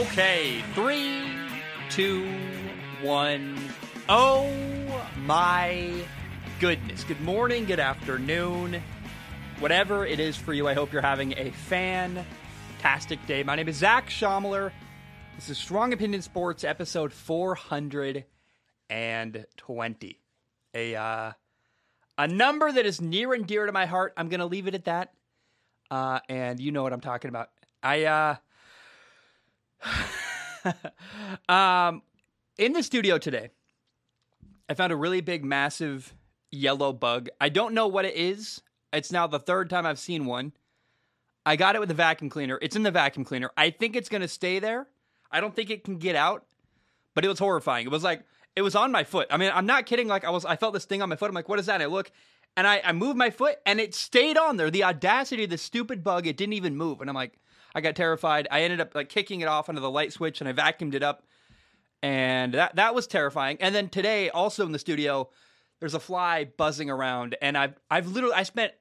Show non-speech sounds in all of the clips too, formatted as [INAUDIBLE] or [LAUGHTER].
Okay, three, two, one. Oh my goodness. Good morning, good afternoon, whatever it is for you. I hope you're having a fantastic day. My name is Zach Schomler. This is Strong Opinion Sports, episode 420. A uh, a number that is near and dear to my heart. I'm going to leave it at that. Uh, and you know what I'm talking about. I uh [LAUGHS] um, in the studio today, I found a really big, massive yellow bug. I don't know what it is. It's now the third time I've seen one. I got it with a vacuum cleaner. It's in the vacuum cleaner. I think it's going to stay there. I don't think it can get out, but it was horrifying. It was like, it was on my foot. I mean, I'm not kidding. Like, I was, I felt this thing on my foot. I'm like, what is that? And I look, and I, I moved my foot, and it stayed on there. The audacity of the stupid bug, it didn't even move. And I'm like, I got terrified. I ended up like kicking it off under the light switch and I vacuumed it up. And that that was terrifying. And then today, also in the studio, there's a fly buzzing around, and I've I've literally I spent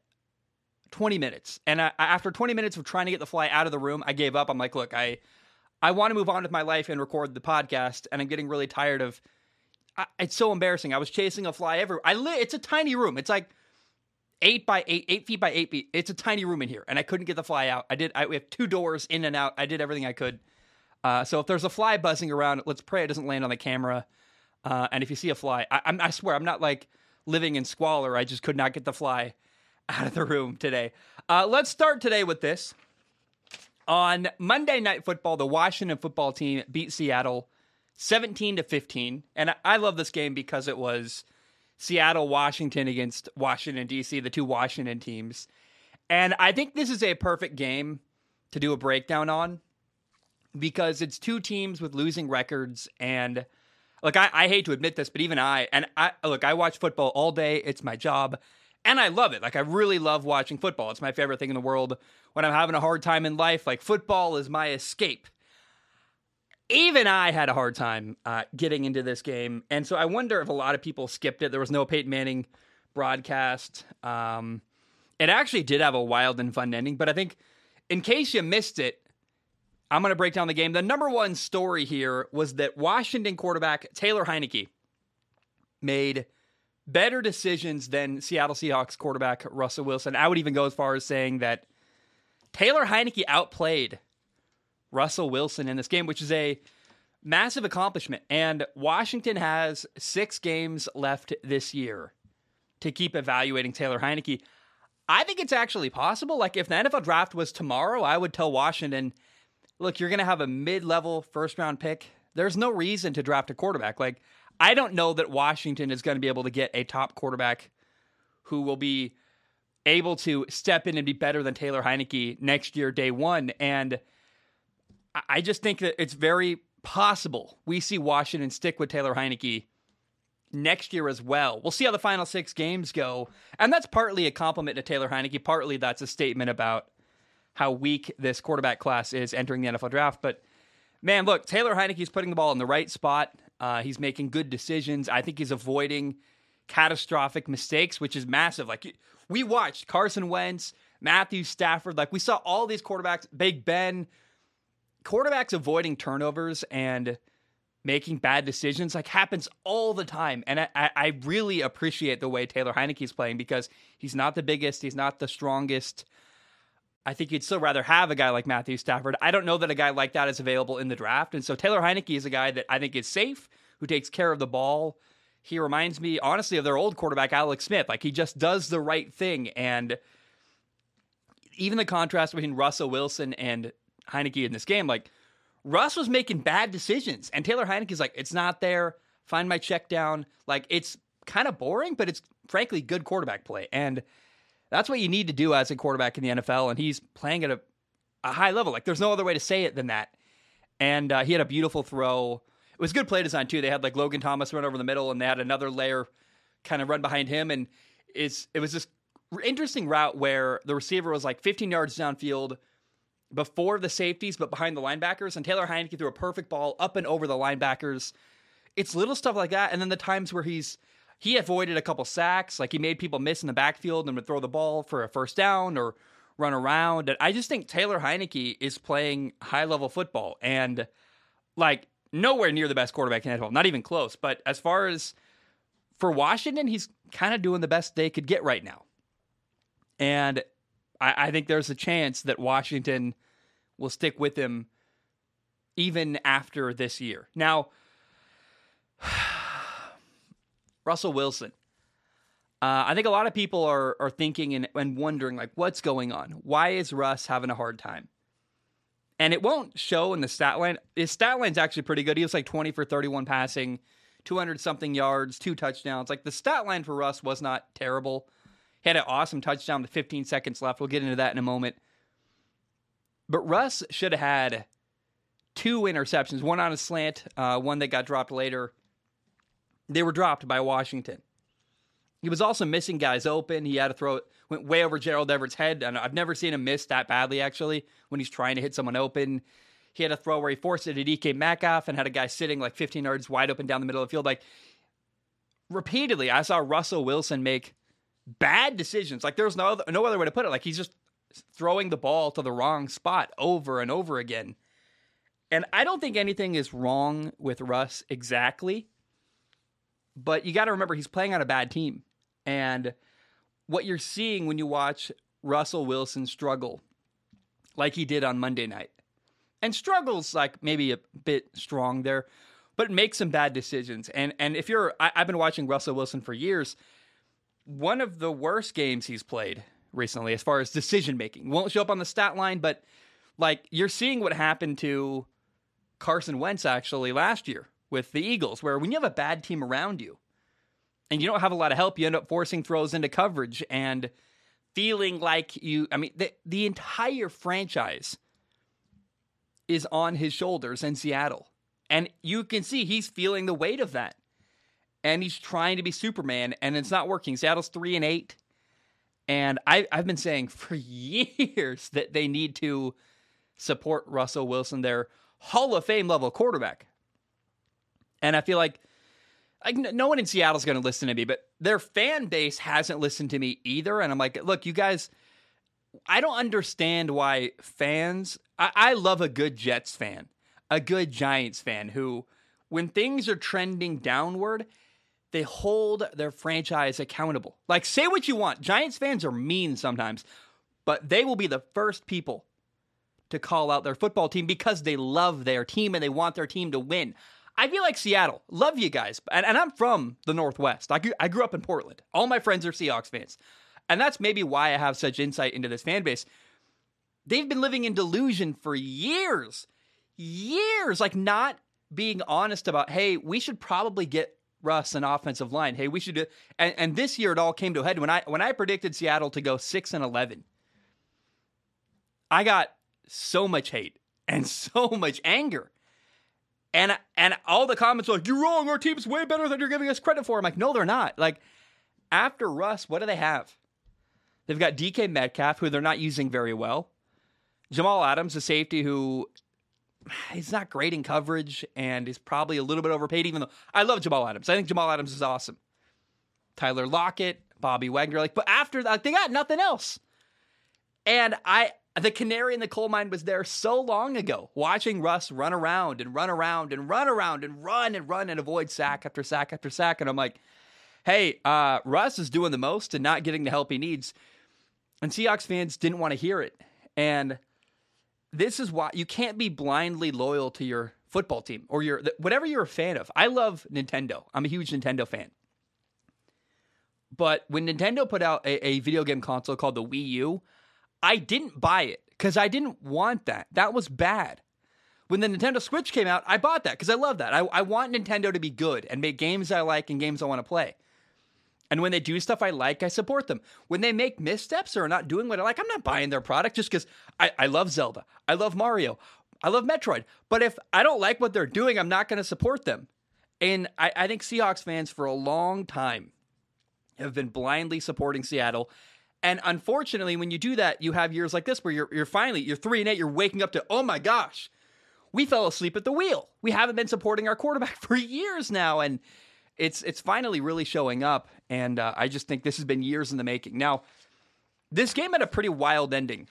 20 minutes, and I, after 20 minutes of trying to get the fly out of the room, I gave up. I'm like, look, I I want to move on with my life and record the podcast, and I'm getting really tired of. I, it's so embarrassing. I was chasing a fly everywhere. I li- it's a tiny room. It's like eight by eight, eight feet by eight feet. It's a tiny room in here, and I couldn't get the fly out. I did. I, we have two doors in and out. I did everything I could. Uh, so if there's a fly buzzing around, let's pray it doesn't land on the camera. Uh, and if you see a fly, I, I swear I'm not like living in squalor. I just could not get the fly out of the room today. Uh, let's start today with this. On Monday Night Football, the Washington football team beat Seattle 17 to 15, and I, I love this game because it was Seattle, Washington against Washington, D.C., the two Washington teams. And I think this is a perfect game to do a breakdown on because it's two teams with losing records. And look, I, I hate to admit this, but even I, and I look, I watch football all day, it's my job. And I love it. Like, I really love watching football. It's my favorite thing in the world. When I'm having a hard time in life, like, football is my escape even I had a hard time uh, getting into this game, and so I wonder if a lot of people skipped it. There was no Peyton Manning broadcast. Um, it actually did have a wild and fun ending, but I think in case you missed it, I'm going to break down the game. The number one story here was that Washington quarterback Taylor Heinicke made better decisions than Seattle Seahawks quarterback Russell Wilson. I would even go as far as saying that Taylor Heinicke outplayed Russell Wilson in this game, which is a massive accomplishment. And Washington has six games left this year to keep evaluating Taylor Heinicke. I think it's actually possible. Like, if the NFL draft was tomorrow, I would tell Washington, look, you're going to have a mid level first round pick. There's no reason to draft a quarterback. Like, I don't know that Washington is going to be able to get a top quarterback who will be able to step in and be better than Taylor Heinicke next year, day one. And I just think that it's very possible we see Washington stick with Taylor Heinicke next year as well. We'll see how the final six games go. And that's partly a compliment to Taylor Heinicke, partly that's a statement about how weak this quarterback class is entering the NFL draft. But man, look, Taylor Heinicke's putting the ball in the right spot. Uh, he's making good decisions. I think he's avoiding catastrophic mistakes, which is massive. Like we watched Carson Wentz, Matthew Stafford, like we saw all these quarterbacks, Big Ben, quarterbacks avoiding turnovers and making bad decisions like happens all the time. And I, I really appreciate the way Taylor Heinicke's playing because he's not the biggest, he's not the strongest. I think you'd still rather have a guy like Matthew Stafford. I don't know that a guy like that is available in the draft. And so Taylor Heinicke is a guy that I think is safe, who takes care of the ball. He reminds me, honestly, of their old quarterback, Alex Smith. Like he just does the right thing. And even the contrast between Russell Wilson and Heinicke in this game, like Russ was making bad decisions, and Taylor Heinicke's like, it's not there. Find my check down. Like it's kind of boring, but it's frankly good quarterback play, and that's what you need to do as a quarterback in the NFL. And he's playing at a, a high level. Like there's no other way to say it than that. And uh, he had a beautiful throw. It was good play design too. They had like Logan Thomas run over the middle, and they had another layer kind of run behind him, and it's it was this interesting route where the receiver was like 15 yards downfield before the safeties, but behind the linebackers. And Taylor Heinicke threw a perfect ball up and over the linebackers. It's little stuff like that. And then the times where he's he avoided a couple sacks, like he made people miss in the backfield and would throw the ball for a first down or run around. And I just think Taylor Heinicke is playing high level football. And like nowhere near the best quarterback in NFL, not even close. But as far as for Washington, he's kind of doing the best they could get right now. And I, I think there's a chance that Washington will stick with him even after this year. Now, [SIGHS] Russell Wilson. Uh, I think a lot of people are are thinking and, and wondering like, what's going on? Why is Russ having a hard time? And it won't show in the stat line. His stat line's actually pretty good. He was like 20 for 31 passing, 200 something yards, two touchdowns. Like the stat line for Russ was not terrible. He had an awesome touchdown with 15 seconds left. We'll get into that in a moment. But Russ should have had two interceptions, one on a slant, uh, one that got dropped later. They were dropped by Washington. He was also missing guys open. He had to throw went way over Gerald Everett's head. And I've never seen him miss that badly, actually, when he's trying to hit someone open. He had a throw where he forced it at DK Metcalf and had a guy sitting like 15 yards wide open down the middle of the field. Like, repeatedly, I saw Russell Wilson make bad decisions. Like, there's no other, no other way to put it. Like, he's just throwing the ball to the wrong spot over and over again. And I don't think anything is wrong with Russ exactly. But you got to remember, he's playing on a bad team. And what you're seeing when you watch Russell Wilson struggle, like he did on Monday night, and struggles like maybe a bit strong there, but makes some bad decisions. And and if you're, I, I've been watching Russell Wilson for years. One of the worst games he's played recently, as far as decision making, won't show up on the stat line, but like you're seeing what happened to Carson Wentz actually last year with the Eagles, where when you have a bad team around you and you don't have a lot of help, you end up forcing throws into coverage and feeling like you, I mean, the, the entire franchise is on his shoulders in Seattle. And you can see he's feeling the weight of that. And he's trying to be Superman, and it's not working. Seattle's three and eight. And I, I've been saying [LAUGHS] for years that they need to support Russell Wilson, their Hall of Fame level quarterback. And I feel like like no one in Seattle's going to listen to me, but their fan base hasn't listened to me either. And I'm like, look, you guys, I don't understand why fans. I, I love a good Jets fan, a good Giants fan who, when things are trending downward, they hold their franchise accountable. Like, say what you want. Giants fans are mean sometimes, but they will be the first people to call out their football team because they love their team and they want their team to win. I feel like Seattle. Love you guys. And, and I'm from the Northwest. I grew, I grew up in Portland. All my friends are Seahawks fans. And that's maybe why I have such insight into this fan base. They've been living in delusion for years. Years. Like not being honest about, hey, we should probably get Russ an offensive line. Hey, we should do and, and this year it all came to a head when I when I predicted Seattle to go six and eleven. I got so much hate and [LAUGHS] so much anger. And and all the comments are like, "You're wrong. Our team's way better than you're giving us credit for." I'm like, "No, they're not." Like after Russ, what do they have? They've got DK Metcalf, who they're not using very well. Jamal Adams, a safety who he's not great in coverage and he's probably a little bit overpaid. Even though I love Jamal Adams, I think Jamal Adams is awesome. Tyler Lockett, Bobby Wagner, like, but after that, they got nothing else. And I the canary in the coal mine was there so long ago, watching Russ run around and run around and run around and run and run and avoid sack after sack after sack. And I'm like, hey, uh, Russ is doing the most and not getting the help he needs. And Seahawks fans didn't want to hear it. And this is why you can't be blindly loyal to your football team or your whatever you're a fan of. I love Nintendo. I'm a huge Nintendo fan. But when Nintendo put out a, a video game console called the Wii U, I didn't buy it because I didn't want that. That was bad. When the Nintendo Switch came out, I bought that because I love that. I, I want Nintendo to be good and make games I like and games I want to play. And when they do stuff I like, I support them. When they make missteps or are not doing what I like, I'm not buying their product just because I, I love Zelda. I love Mario. I love Metroid. But if I don't like what they're doing, I'm not going to support them. And I, I think Seahawks fans for a long time have been blindly supporting Seattle and unfortunately, when you do that, you have years like this where you're you're finally you're three and eight. You're waking up to oh my gosh, we fell asleep at the wheel. We haven't been supporting our quarterback [LAUGHS] for years now, and it's it's finally really showing up. And uh, I just think this has been years in the making. Now, this game had a pretty wild ending,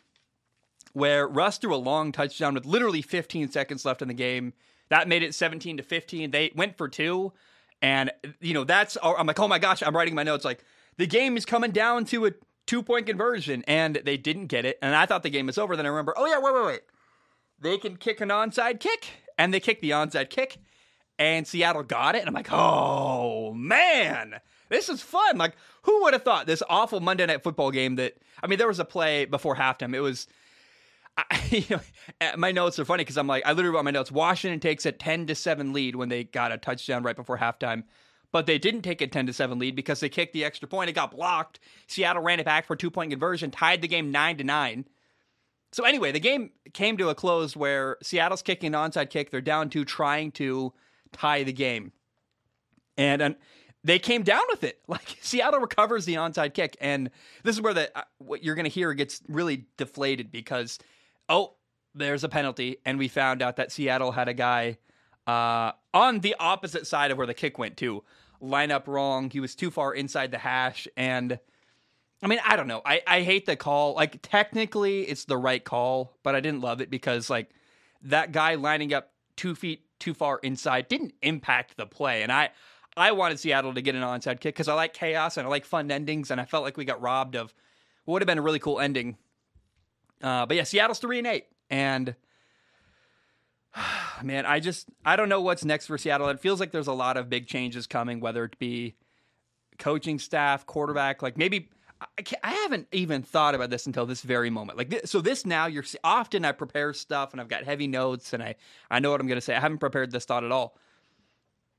where Russ threw a long touchdown with literally 15 seconds left in the game That made it 17 to 15. They went for two. And, you know, that's, I'm like, oh my gosh, I'm writing my notes like, the game is coming down to a two point conversion. And they didn't get it. And I thought the game was over. Then I remember, oh yeah, wait, wait, wait. They can kick an onside kick. And they kicked the onside kick. And Seattle got it. And I'm like, oh man, this is fun. Like, who would have thought this awful Monday night football game that, I mean, there was a play before halftime. It was, I, [LAUGHS] you know, eh, my notes are funny because I'm like, I literally wrote my notes. Washington takes a 10 to 7 lead when they got a touchdown right before halftime, but they didn't take a 10 to 7 lead because they kicked the extra point. It got blocked. Seattle ran it back for two point conversion, tied the game 9 to 9. So anyway, the game came to a close where Seattle's kicking an onside kick. They're down to trying to tie the game. And, and they came down with it. [LAUGHS] Like Seattle recovers the onside kick, and this is where the uh, what you're going to hear gets really deflated because oh, there's a penalty, and we found out that Seattle had a guy uh, on the opposite side of where the kick went to line up wrong. He was too far inside the hash, and I mean, I don't know. I I hate the call. Like technically, it's the right call, but I didn't love it because like that guy lining up two feet too far inside didn't impact the play, and I I wanted Seattle to get an onside kick because I like chaos and I like fun endings, and I felt like we got robbed of what would have been a really cool ending. Uh, but yeah, Seattle's three and eight, and [SIGHS] man, I just I don't know what's next for Seattle. It feels like there's a lot of big changes coming, whether it be coaching staff, quarterback, like maybe. I, I haven't even thought about this until this very moment. Like, this, so this now, you're often I prepare stuff and I've got heavy notes and I I know what I'm going to say. I haven't prepared this thought at all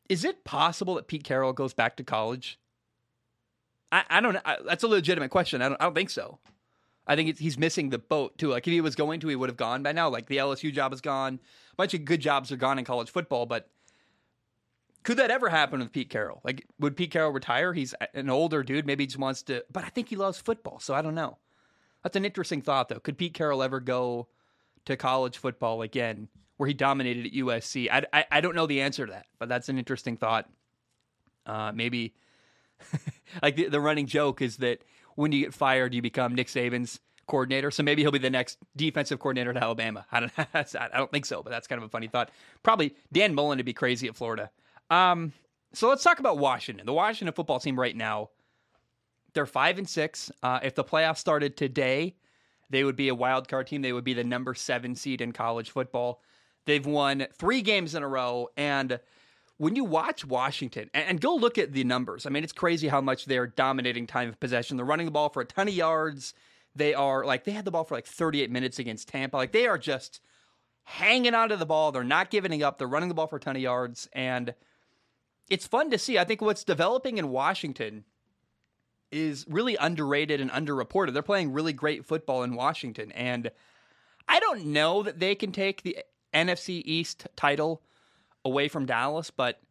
is it possible that Pete Carroll goes back to college? I, I don't that's a legitimate question. I don't, I don't think so. I think he's missing the boat too. Like if he was going to, he would have gone by now. Like the LSU job is gone. A bunch of good jobs are gone in college football, but could that ever happen with Pete Carroll? Like, would Pete Carroll retire? He's an older dude. Maybe he just wants to, but I think he loves football. So I don't know. That's an interesting thought, though. Could Pete Carroll ever go to college football again where he dominated at USC? I, I, I don't know the answer to that, but that's an interesting thought. Uh, maybe [LAUGHS] like the, the running joke is that when you get fired, you become Nick Saban's coordinator. So maybe he'll be the next defensive coordinator at Alabama. I don't, [LAUGHS] I don't think so, but that's kind of a funny thought. Probably Dan Mullen would be crazy at Florida. Um, so let's talk about Washington. The Washington football team right now, they're five and six. Uh, if the playoffs started today, they would be a wild card team. They would be the number seven seed in college football. They've won three games in a row. And when you watch Washington and, go look at the numbers, I mean, it's crazy how much they're dominating time of possession. They're running the ball for a ton of yards. They are like, they had the ball for like 38 minutes against Tampa. Like, they are just hanging onto the ball. They're not giving up. They're running the ball for a ton of yards. And it's fun to see. I think what's developing in Washington is really underrated and underreported. They're playing really great football in Washington. And I don't know that they can take the NFC East title away from Dallas, but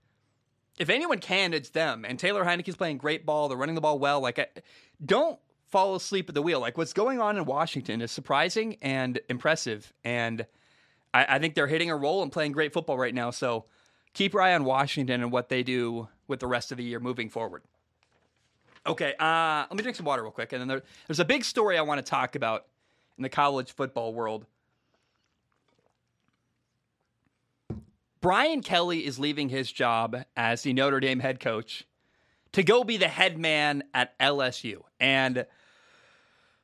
if anyone can, it's them. And Taylor Heinicke's playing great ball. They're running the ball well. Like, don't fall asleep at the wheel. Like, what's going on in Washington is surprising and impressive. And I, I think they're hitting a roll and playing great football right now. So keep your eye on Washington and what they do with the rest of the year moving forward. Okay, uh, let me drink some water real quick. And then there, there's a big story I want to talk about in the college football world Brian Kelly is leaving his job as the Notre Dame head coach to go be the head man at LSU. And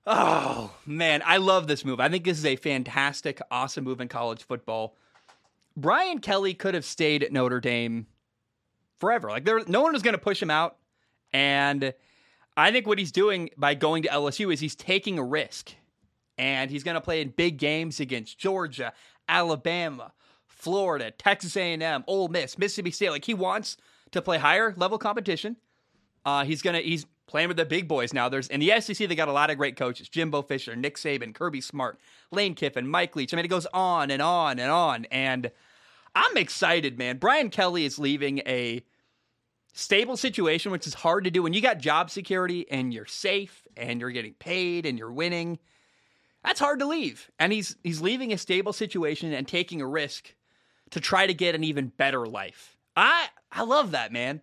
oh, man, I love this move. I think this is a fantastic, awesome move in college football. Brian Kelly could have stayed at Notre Dame forever. Like there no one was going to push him out and I think what he's doing by going to LSU is he's taking a risk. And he's going to play in big games against Georgia, Alabama, Florida, Texas A&M, Ole Miss, Mississippi State. Like he wants to play higher level competition. Uh, he's gonna he's playing with the big boys now. There's in the SEC they got a lot of great coaches: Jimbo Fisher, Nick Saban, Kirby Smart, Lane Kiffin, Mike Leach. I mean, it goes on and on and on. And I'm excited, man. Brian Kelly is leaving a stable situation, which is hard to do when you got job security and you're safe and you're getting paid and you're winning. That's hard to leave. And he's he's leaving a stable situation and taking a risk to try to get an even better life. I I love that, man.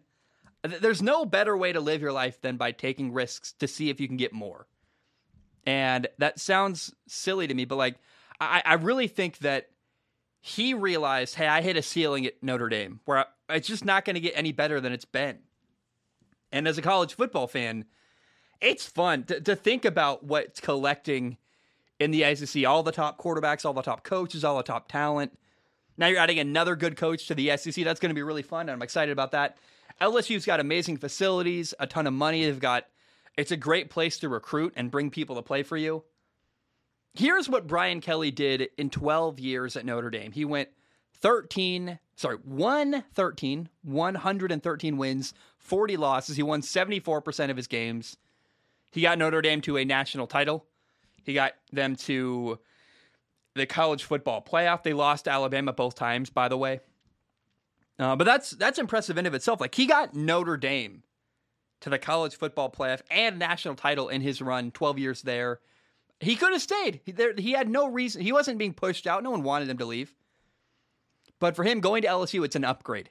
There's no better way to live your life than by taking risks to see if you can get more. And that sounds silly to me, but like I, I really think that he realized, hey, I hit a ceiling at Notre Dame where I, it's just not going to get any better than it's been. And as a college football fan, it's fun to, to think about what's collecting in the SEC. All the top quarterbacks, all the top coaches, all the top talent. Now you're adding another good coach to the SEC. That's going to be really fun. I'm excited about that. LSU's got amazing facilities, a ton of money. They've got it's a great place to recruit and bring people to play for you. Here's what Brian Kelly did in 12 years at Notre Dame. He went 13, sorry, 1 13, 113 wins, 40 losses. He won 74% of his games. He got Notre Dame to a national title. He got them to the college football playoff. They lost Alabama both times, by the way. Uh, but that's that's impressive in of itself. Like he got Notre Dame to the college football playoff and national title in his run, 12 years there. He could have stayed. He, there, he had no reason. He wasn't being pushed out. No one wanted him to leave. But for him going to LSU, it's an upgrade.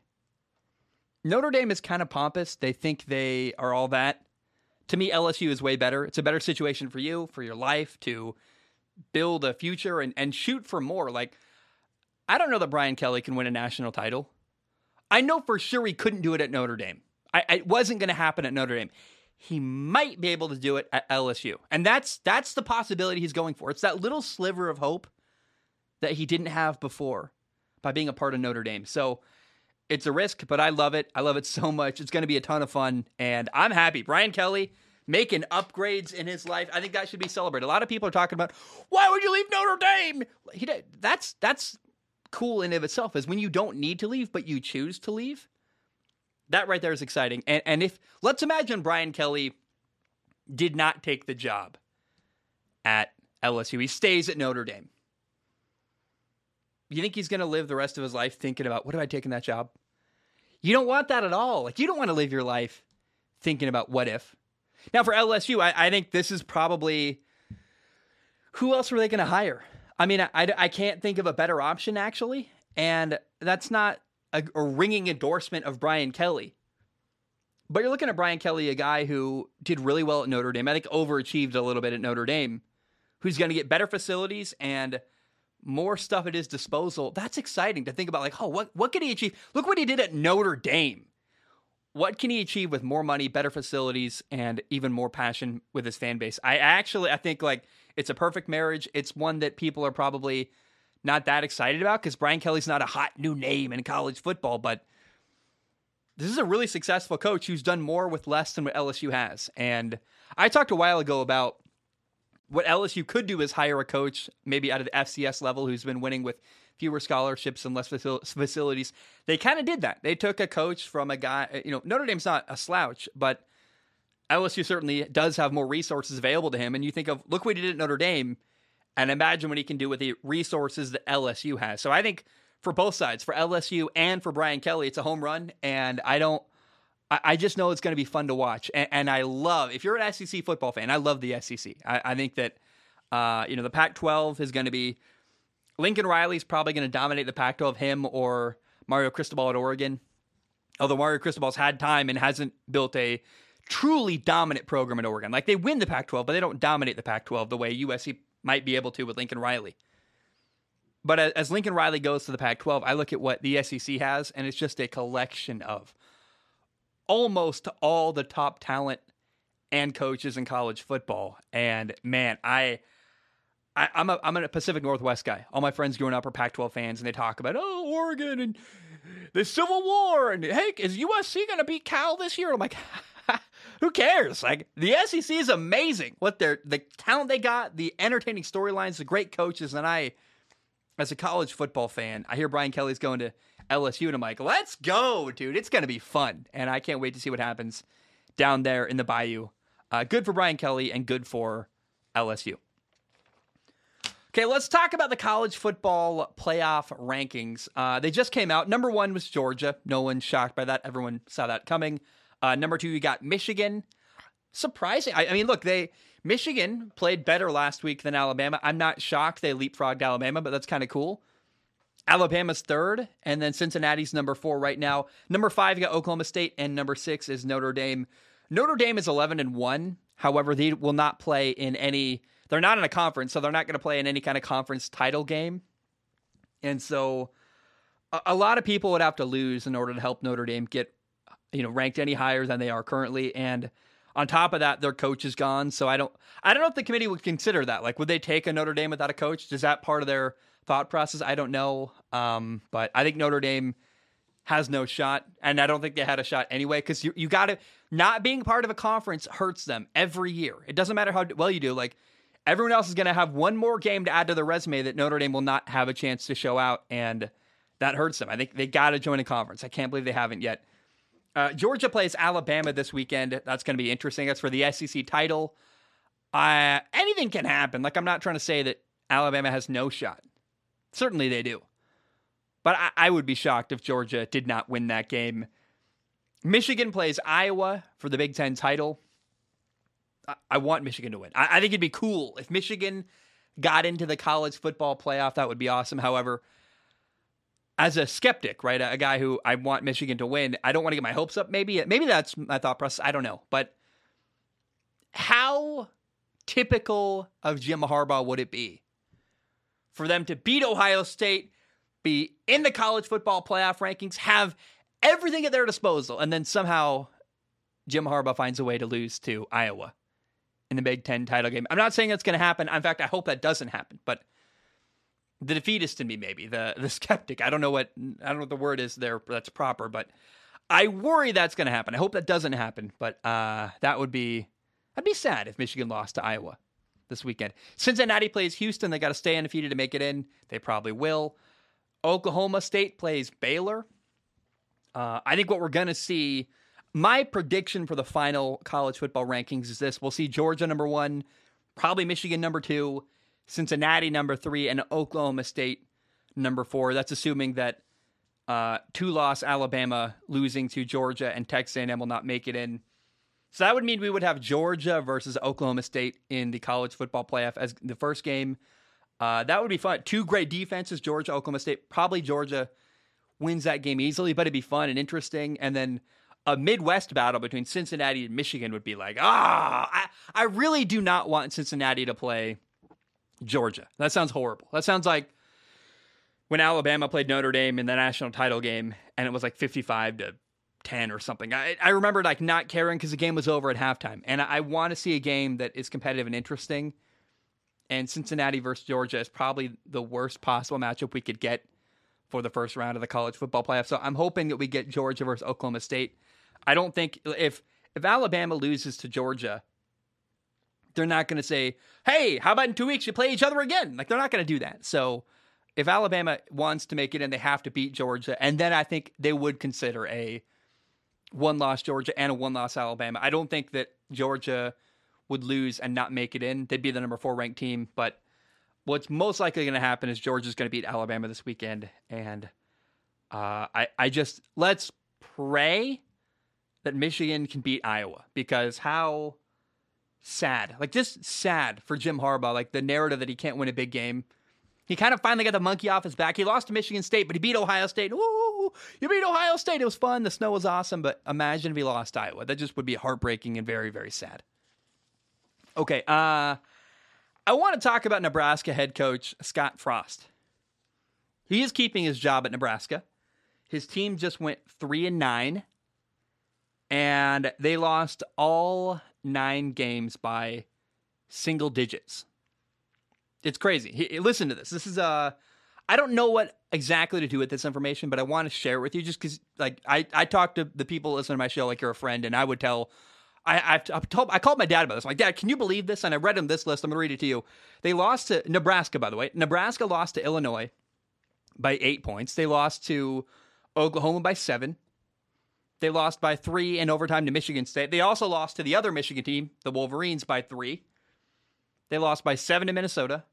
Notre Dame is kind of pompous. They think they are all that. To me, LSU is way better. It's a better situation for you, for your life, to build a future and, and shoot for more. Like, I don't know that Brian Kelly can win a national title. I know for sure he couldn't do it at Notre Dame. I, it wasn't going to happen at Notre Dame. He might be able to do it at LSU, and that's that's the possibility he's going for. It's that little sliver of hope that he didn't have before by being a part of Notre Dame. So it's a risk, but I love it. I love it so much. It's going to be a ton of fun, and I'm happy. Brian Kelly making upgrades in his life. I think that should be celebrated. A lot of people are talking about why would you leave Notre Dame? He did, that's that's cool in of itself. Is when you don't need to leave, but you choose to leave. That right there is exciting. And and if let's imagine Brian Kelly did not take the job at LSU. He stays at Notre Dame. You think he's going to live the rest of his life thinking about what have I taken that job? You don't want that at all. Like you don't want to live your life thinking about what if. Now for LSU, I, I think this is probably who else were they going to hire? I mean, I, I, can't think of a better option actually, and that's not a, a ringing endorsement of Brian Kelly. But you're looking at Brian Kelly, a guy who did really well at Notre Dame. I think overachieved a little bit at Notre Dame, who's going to get better facilities and more stuff at his disposal. That's exciting to think about. Like, oh, what what can he achieve? Look what he did at Notre Dame. What can he achieve with more money, better facilities, and even more passion with his fan base? I actually I think like it's a perfect marriage. It's one that people are probably not that excited about because Brian Kelly's not a hot new name in college football, but this is a really successful coach who's done more with less than what LSU has. And I talked a while ago about what LSU could do is hire a coach, maybe out of the FCS level, who's been winning with fewer scholarships and less facilities. They kind of did that. They took a coach from a guy, you know, Notre Dame's not a slouch, but LSU certainly does have more resources available to him. And you think of, look what he did at Notre Dame and imagine what he can do with the resources that LSU has. So I think for both sides, for LSU and for Brian Kelly, it's a home run. And I don't, I, I just know it's going to be fun to watch. And, and, I love, if you're an SEC football fan, I love the SEC. I, I think that, uh, you know, the Pac 12 is going to be, Lincoln Riley's probably going to dominate the Pac 12, him or Mario Cristobal at Oregon. Although Mario Cristobal's had time and hasn't built a truly dominant program at Oregon. Like they win the Pac 12, but they don't dominate the Pac 12 the way USC might be able to with Lincoln Riley. But as Lincoln Riley goes to the Pac 12, I look at what the SEC has, and it's just a collection of almost all the top talent and coaches in college football. And man, I. I, am a I'm a Pacific Northwest guy. All my friends growing up are Pac-12 fans, and they talk about oh Oregon and the Civil War, and hey, is USC going to beat Cal this year? I'm like, [LAUGHS] who cares? Like the SEC is amazing. What they're the talent they got, the entertaining storylines, the great coaches, and I, as a college football fan, I hear Brian Kelly's going to LSU, and I'm like, let's go, dude. It's gonna be fun, and I can't wait to see what happens down there in the Bayou. Uh, good for Brian Kelly and good for LSU. Okay, let's talk about the college football playoff rankings. Uh, they just came out. Number one was Georgia. No one's shocked by that. Everyone saw that coming. Uh, number two, you got Michigan. Surprising. I, I, mean, look, they Michigan played better last week than Alabama. I'm not shocked they leapfrogged Alabama, but that's kind of cool. Alabama's third, and then Cincinnati's number four right now. Number five, you got Oklahoma State, and number six is Notre Dame. Notre Dame is 11 and one. However, they will not play in any. They're not in a conference, so they're not going to play in any kind of conference title game. And so a, a lot of people would have to lose in order to help Notre Dame get, you know, ranked any higher than they are currently. And on top of that, their coach is gone. So I don't, I don't know if the committee would consider that. Like, would they take a Notre Dame without a coach? Is that part of their thought process? I don't know. Um, but I think Notre Dame has no shot, and I don't think they had a shot anyway. Because you, you got to not being part of a conference hurts them every year. It doesn't matter how well you do. Like everyone else is going to have one more game to add to their resume that Notre Dame will not have a chance to show out, and that hurts them. I think they got to join a conference. I can't believe they haven't yet. Uh, Georgia plays Alabama this weekend. That's going to be interesting. That's for the SEC title. Uh, anything can happen. Like, I'm not trying to say that Alabama has no shot. Certainly they do. But I, I would be shocked if Georgia did not win that game. Michigan plays Iowa for the Big Ten title. I, want Michigan to win. I, I think it'd be cool if Michigan got into the college football playoff. That would be awesome. However, as a skeptic, right, a, a guy who I want Michigan to win, I don't want to get my hopes up. Maybe maybe that's my thought process. I don't know, but how typical of Jim Harbaugh would it be for them to beat Ohio State, be in the college football playoff rankings, have everything at their disposal, and then somehow Jim Harbaugh finds a way to lose to Iowa in the Big Ten title game? I'm not saying that's going to happen. In fact, I hope that doesn't happen, but the defeatist in me, maybe the the skeptic. I don't know what I don't know what the word is there that's proper, but I worry that's going to happen. I hope that doesn't happen, but uh, that would be I'd be sad if Michigan lost to Iowa this weekend. Cincinnati plays Houston. They got to stay undefeated to make it in. They probably will. Oklahoma State plays Baylor. Uh, I think what we're going to see. My prediction for the final college football rankings is this: we'll see Georgia number one, probably Michigan number two, Cincinnati number three, and Oklahoma State number four. That's assuming that uh, two loss Alabama losing to Georgia and Texas A&M will not make it in. So that would mean we would have Georgia versus Oklahoma State in the college football playoff as the first game. Uh, that would be fun. Two great defenses, Georgia, Oklahoma State. Probably Georgia wins that game easily, but it'd be fun and interesting. And then a Midwest battle between Cincinnati and Michigan would be like, ah, I, I really do not want Cincinnati to play Georgia. That sounds horrible. That sounds like when Alabama played Notre Dame in the national title game and it was like 55 to 10 or something. I, I remember like not caring because the game was over at halftime. And I, I want to see a game that is competitive and interesting. And Cincinnati versus Georgia is probably the worst possible matchup we could get for the first round of the college football playoff. So I'm hoping that we get Georgia versus Oklahoma State. I don't think if if Alabama loses to Georgia, they're not going to say, "Hey, how about in 2 weeks you play each other again?" Like they're not going to do that. So if Alabama wants to make it in, they have to beat Georgia, and then I think they would consider a one loss Georgia and a one loss Alabama. I don't think that Georgia would lose and not make it in. They'd be the number four ranked team, but what's most likely going to happen is Georgia's going to beat Alabama this weekend, and uh, I I just let's pray that Michigan can beat Iowa because how sad, like just sad for Jim Harbaugh, like the narrative that he can't win a big game. He kind of finally got the monkey off his back. He lost to Michigan State, but he beat Ohio State. Woo! You beat Ohio State. It was fun. The snow was awesome, but imagine if he lost Iowa. That just would be heartbreaking and very, very sad. Okay, uh, I want to talk about Nebraska head coach Scott Frost. He is keeping his job at Nebraska. His team just went three and nine, and they lost all nine games by single digits. It's crazy. He, listen to this. This is uh I don't know what exactly to do with this information, but I want to share it with you just because, like, I, I talk to the people listening to my show like you're a friend, and I would tell. I I've, I've told I called my dad about this. I'm like, Dad, can you believe this? And I read him this list. I'm gonna read it to you. They lost to Nebraska, by the way. Nebraska lost to Illinois by eight points. They lost to Oklahoma by seven. They lost by three in overtime to Michigan State. They also lost to the other Michigan team, the Wolverines, by three. They lost by seven to Minnesota,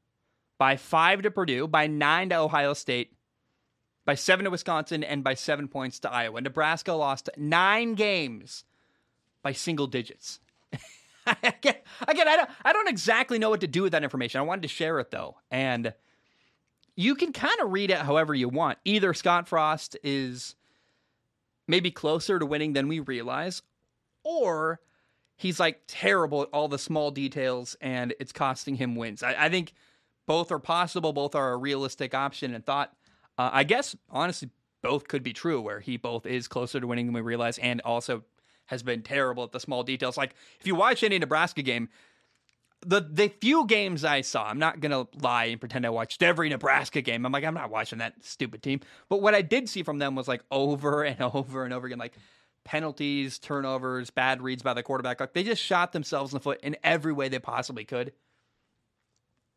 by five to Purdue, by nine to Ohio State, by seven to Wisconsin, and by seven points to Iowa. Nebraska lost nine games by single digits. [LAUGHS] again, I don't, I don't exactly know what to do with that information. I wanted to share it though, and you can kind of read it however you want. Either Scott Frost is maybe closer to winning than we realize, or he's like terrible at all the small details and it's costing him wins. I, I think both are possible, both are a realistic option and thought. Uh, I guess honestly, both could be true. Where he both is closer to winning than we realize, and also has been terrible at the small details. Like if you watch any Nebraska game, the the few games I saw, I'm not gonna lie and pretend I watched every Nebraska game. I'm like, I'm not watching that stupid team. But what I did see from them was like over [LAUGHS] and over and over again, like penalties, turnovers, bad reads by the quarterback. Like they just shot themselves in the foot in every way they possibly could.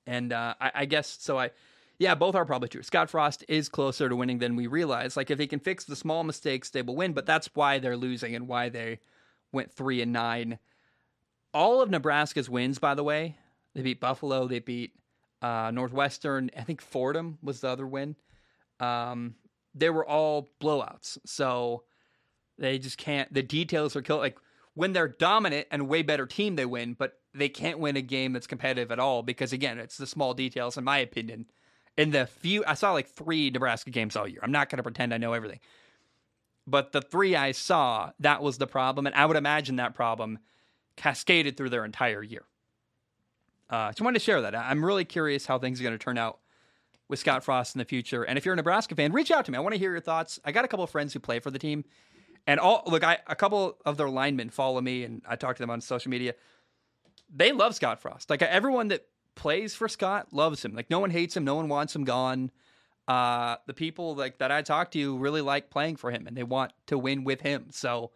And uh, I, I guess so. I yeah, both are probably true. Scott Frost is closer to winning than we realize. Like if they can fix the small mistakes, they will win. But that's why they're losing and why they went three and nine. All of Nebraska's wins, by the way, they beat Buffalo, they beat uh, Northwestern. I think Fordham was the other win. Um, they were all blowouts. So they just can't. The details are killed. Like when they're dominant and way better team, they win. But they can't win a game that's competitive at all because again, it's the small details, in my opinion in the few I saw like three Nebraska games all year. I'm not going to pretend I know everything. But the three I saw, that was the problem and I would imagine that problem cascaded through their entire year. Uh, just wanted to share that. I'm really curious how things are going to turn out with Scott Frost in the future. And if you're a Nebraska fan, reach out to me. I want to hear your thoughts. I got a couple of friends who play for the team, and all look. I a couple of their linemen follow me, and I talk to them on social media. They love Scott Frost. Like everyone that plays for Scott loves him. Like no one hates him, no one wants him gone. Uh, the people like that I talk to really like playing for him and they want to win with him. So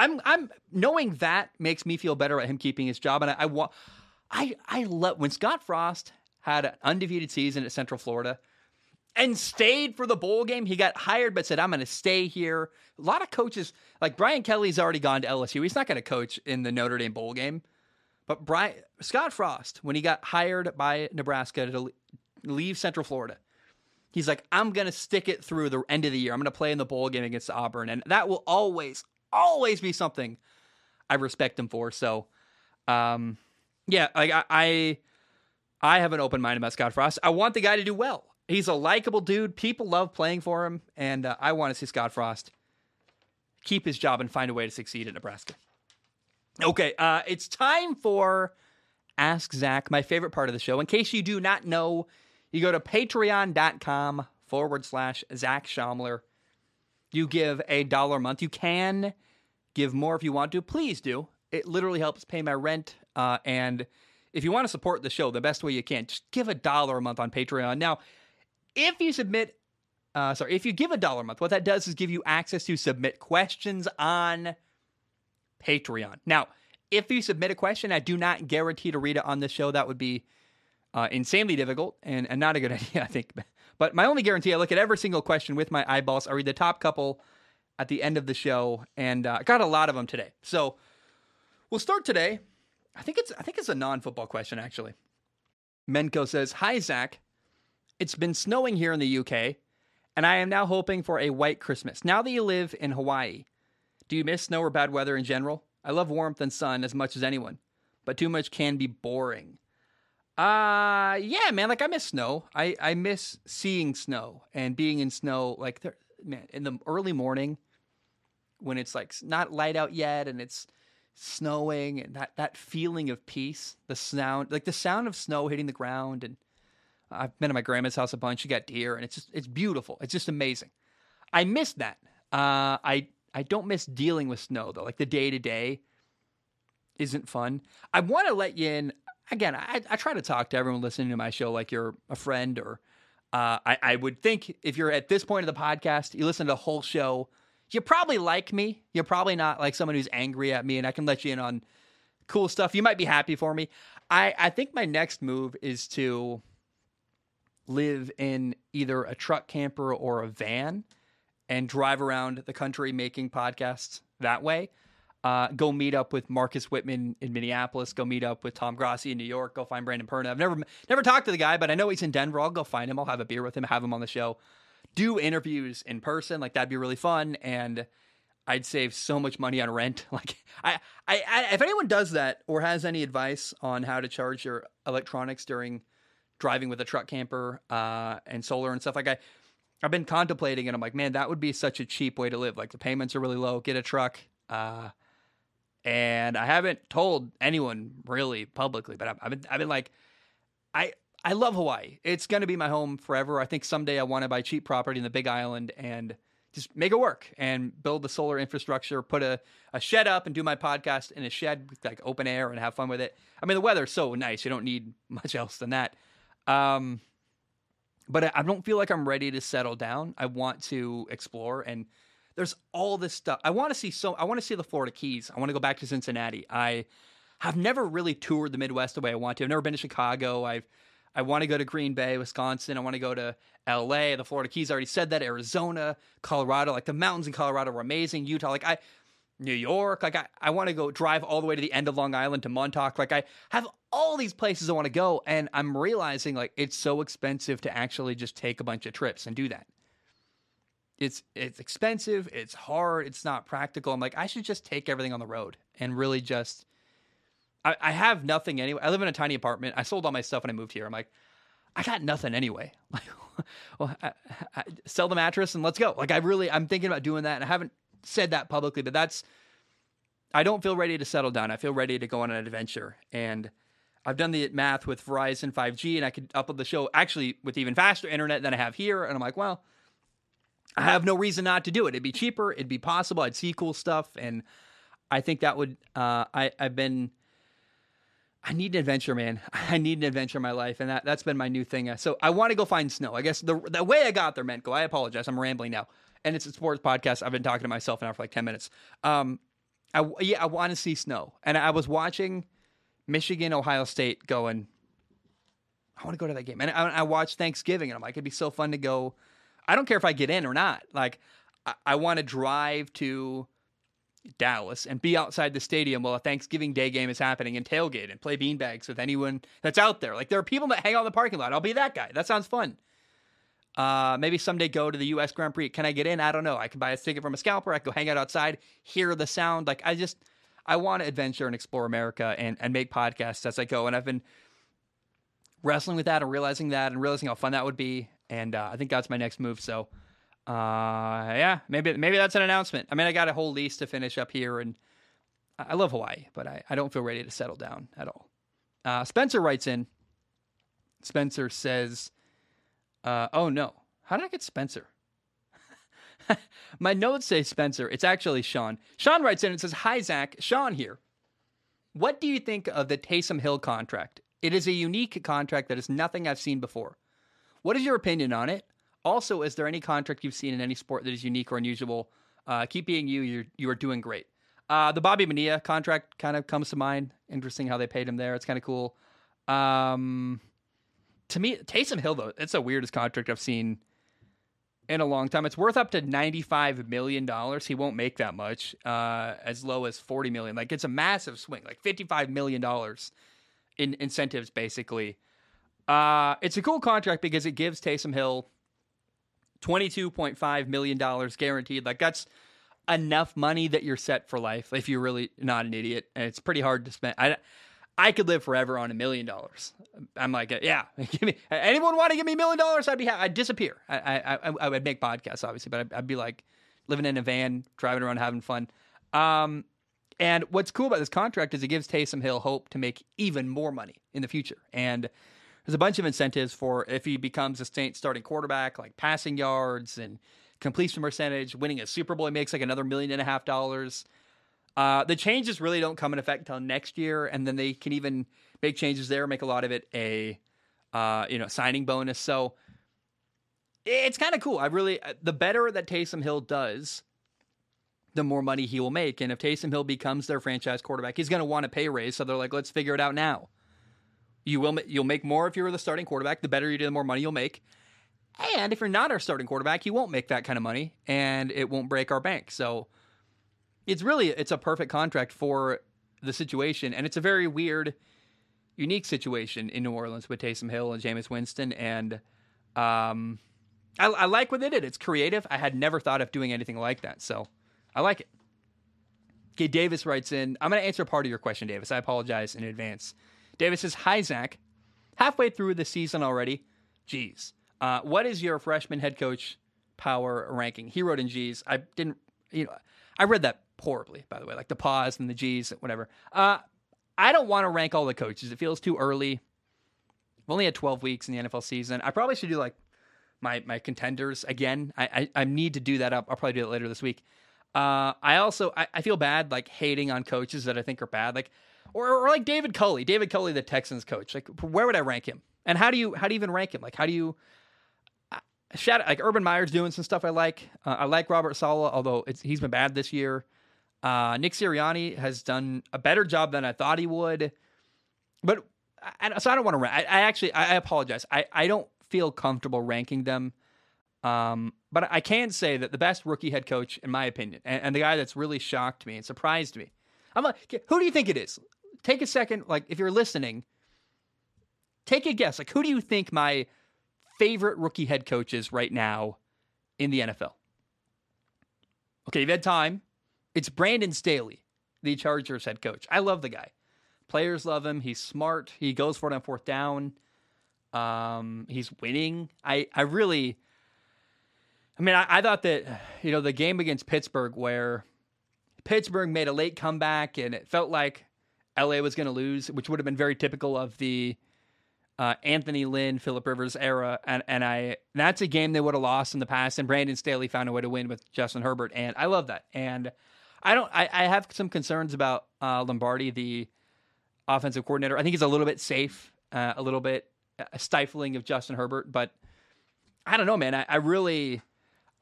I'm I'm knowing that makes me feel better about him keeping his job. And I, I I I love when Scott Frost had an undefeated season at Central Florida and stayed for the bowl game. He got hired, but said, I'm going to stay here. A lot of coaches, like Brian Kelly's already gone to LSU. He's not going to coach in the Notre Dame bowl game. But Brian, Scott Frost, when he got hired by Nebraska to leave Central Florida, he's like, I'm going to stick it through the end of the year. I'm going to play in the bowl game against Auburn. And that will always, always be something I respect him for. So, um, yeah, like I, I, I have an open mind about Scott Frost. I want the guy to do well. He's a likable dude. People love playing for him. And uh, I want to see Scott Frost keep his job and find a way to succeed at Nebraska. Okay, uh, it's time for Ask Zach, my favorite part of the show. In case you do not know, you go to patreon.com forward slash Zach Schaumler. You give a dollar a month. You can give more if you want to. Please do. It literally helps pay my rent. Uh, and if you want to support the show the best way you can, just give a dollar a month on Patreon. Now, if you submit, uh, sorry, if you give a dollar a month, what that does is give you access to submit questions on Patreon. Now, if you submit a question, I do not guarantee to read it on the show. That would be uh, insanely difficult and, and not a good [LAUGHS] idea, I think. But my only guarantee, I look at every single question with my eyeballs. I read the top couple at the end of the show, and uh, got a lot of them today. So we'll start today. I think it's I think it's a non-football question actually. Menko says, "Hi Zach, it's been snowing here in the UK, and I am now hoping for a white Christmas. Now that you live in Hawaii, do you miss snow or bad weather in general? I love warmth and sun as much as anyone, but too much can be boring. Uh yeah, man, like I miss snow. I I miss seeing snow and being in snow like there, man, in the early morning when it's like not light out yet and it's snowing and that that feeling of peace, the sound, like the sound of snow hitting the ground and I've been at my grandma's house a bunch. She got deer, and it's just it's beautiful. It's just amazing. I miss that. Uh, I I don't miss dealing with snow though. Like the day to day isn't fun. I want to let you in. Again, I, I try to talk to everyone listening to my show like you're a friend or uh, I, I would think if you're at this point of the podcast, you listen to the whole show, you probably like me. You're probably not like someone who's angry at me, and I can let you in on cool stuff. You might be happy for me. I, I think my next move is to live in either a truck camper or a van and drive around the country making podcasts that way. Uh, go meet up with Marcus Whitman in Minneapolis. Go meet up with Tom Grossi in New York. Go find Brandon Perna. I've never never talked to the guy, but I know he's in Denver. I'll go find him. I'll have a beer with him. Have him on the show. Do interviews in person. Like that'd be really fun. And I'd save so much money on rent. [LAUGHS] Like I, I, I if anyone does that or has any advice on how to charge your electronics during driving with a truck camper uh, and solar and stuff like I I've been contemplating it. I'm like, man, that would be such a cheap way to live. Like the payments are really low. Get a truck. Uh, and I haven't told anyone really publicly, but I've, I've been I've been like, I I love Hawaii. It's going to be my home forever. I think someday I want to buy cheap property in the Big Island and just make it work and build the solar infrastructure, put a, a shed up and do my podcast in a shed with like open air and have fun with it. I mean, the weather's so nice. You don't need [LAUGHS] much else than that. Um, but I don't feel like I'm ready to settle down. I want to explore and there's all this stuff. I want to see so I want to see the Florida Keys. I want to go back to Cincinnati. I have never really toured the Midwest the way I want to. I've never been to Chicago. I've I want to go to Green Bay, Wisconsin. I want to go to LA. The Florida Keys already said that. Arizona, Colorado, like the mountains in Colorado were amazing. Utah, like I New York, like I, I want to go drive all the way to the end of Long Island to Montauk. Like I have all these places I want to go, and I'm realizing like it's so expensive to actually just take a bunch of trips and do that. It's it's expensive, it's hard, it's not practical. I'm like, I should just take everything on the road and really just I, I have nothing anyway. I live in a tiny apartment. I sold all my stuff when I moved here. I'm like, I got nothing anyway. [LAUGHS] Like, well, I, I, sell the mattress and let's go. Like, I really, I'm thinking about doing that, and I haven't said that publicly, but that's. I don't feel ready to settle down. I feel ready to go on an adventure, and I've done the math with Verizon 5G, and I could upload the show actually with even faster internet than I have here. And I'm like, well, I have no reason not to do it. It'd be cheaper. It'd be possible. I'd see cool stuff, and I think that would. Uh, I I've been I need an adventure, man. [LAUGHS] I need an adventure in my life, and that that's been my new thing. So I want to go find snow. I guess the the way I got there, Menko. I apologize. I'm rambling now, and it's a sports podcast. I've been talking to myself now for like ten minutes. Um, I yeah, I want to see snow, and I was watching Michigan, Ohio State going. I want to go to that game, and I, I watched Thanksgiving, and I'm like, it'd be so fun to go. I don't care if I get in or not. Like, I, I want to drive to Dallas and be outside the stadium while a Thanksgiving Day game is happening and tailgate and play beanbags with anyone that's out there. Like there are people that hang out in the parking lot. I'll be that guy. That sounds fun. Uh, maybe someday go to the U.S. Grand Prix. Can I get in? I don't know. I can buy a ticket from a scalper. I can go hang out outside, hear the sound. Like I just, I want to adventure and explore America and and make podcasts as I go. And I've been wrestling with that and realizing that and realizing how fun that would be. And uh, I think that's my next move. So uh, yeah, maybe maybe that's an announcement. I mean, I got a whole lease to finish up here, and I love Hawaii, but I, I don't feel ready to settle down at all. Uh, Spencer writes in. Spencer says, uh, "Oh no, how did I get Spencer?" [LAUGHS] My notes say Spencer. It's actually Sean. Sean writes in and says, "Hi Zach, Sean here. What do you think of the Taysom Hill contract? It is a unique contract that is nothing I've seen before. What is your opinion on it? Also, is there any contract you've seen in any sport that is unique or unusual? Uh, keep being you. You're you are doing great. Uh, the Bobby Bonilla contract kind of comes to mind. Interesting how they paid him there. It's kind of cool. Um, to me, Taysom Hill though, it's the weirdest contract I've seen in a long time. It's worth up to ninety-five million dollars. He won't make that much. Uh, as low as forty million. Like it's a massive swing. Like fifty-five million dollars in incentives, basically. Uh, it's a cool contract because it gives Taysom Hill $22.5 million guaranteed. Like that's enough money that you're set for life if you're really not an idiot. And it's pretty hard to spend. I, I could live forever on a million dollars. I'm like, yeah, [LAUGHS] give me anyone want to give me a million dollars? I'd be, I'd disappear. I, I, I would make podcasts obviously, but I'd, I'd, be like living in a van, driving around, having fun. Um, and what's cool about this contract is it gives Taysom Hill hope to make even more money in the future. And there's a bunch of incentives for if he becomes a starting quarterback, like passing yards and completion percentage, winning a Super Bowl, he makes like another million and a half dollars. Uh, the changes really don't come in effect until next year, and then they can even make changes there, make a lot of it a uh, you know signing bonus. So it's kind of cool. I really uh, the better that Taysom Hill does, the more money he will make. And if Taysom Hill becomes their franchise quarterback, he's going to want a pay raise. So they're like, let's figure it out now. You will you'll make more if you're the starting quarterback. The better you do, the more money you'll make. And if you're not our starting quarterback, you won't make that kind of money, and it won't break our bank. So it's really it's a perfect contract for the situation, and it's a very weird, unique situation in New Orleans with Taysom Hill and Jameis Winston, and um, I, I like what they did. It's creative. I had never thought of doing anything like that, so I like it. Okay, Davis writes in. I'm going to answer part of your question, Davis. I apologize in advance. Davis says, Hi, Zach. Halfway through the season already. Geez. Uh, what is your freshman head coach power ranking? He wrote in G's. I didn't, you know, I read that horribly, by the way, like the pause and the G's, whatever. Uh, I don't want to rank all the coaches. It feels too early. I've only had 12 weeks in the NFL season. I probably should do like my my contenders again. I I, I need to do that up. I'll probably do it later this week. Uh, I also I, I feel bad like hating on coaches that I think are bad, like or, or like David Culley, David Culley, the Texans coach. Like, where would I rank him? And how do you how do you even rank him? Like, how do you uh, shout like Urban Meyer's doing some stuff I like. Uh, I like Robert Saleh, although he's been bad this year. Uh, Nick Sirianni has done a better job than I thought he would. But I, so I don't want to rank. I, I actually I, I apologize. I, I don't feel comfortable ranking them. Um, but I can say that the best rookie head coach, in my opinion, and, and the guy that's really shocked me and surprised me, I'm like, who do you think it is? Take a second, like if you're listening, take a guess. Like, who do you think my favorite rookie head coach is right now in the NFL? Okay, you've had time. It's Brandon Staley, the Chargers head coach. I love the guy. Players love him. He's smart. He goes for it on fourth down. Um, he's winning. I, I really, I mean, I, I thought that, [SIGHS] you know, the game against Pittsburgh where Pittsburgh made a late comeback and it felt like LA was going to lose, which would have been very typical of the uh, Anthony Lynn, Philip Rivers era, and and I that's a game they would have lost in the past. And Brandon Staley found a way to win with Justin Herbert, and I love that. And I don't, I, I have some concerns about uh, Lombardi, the offensive coordinator. I think he's a little bit safe, uh, a little bit uh, stifling of Justin Herbert, but I don't know, man. I, I really,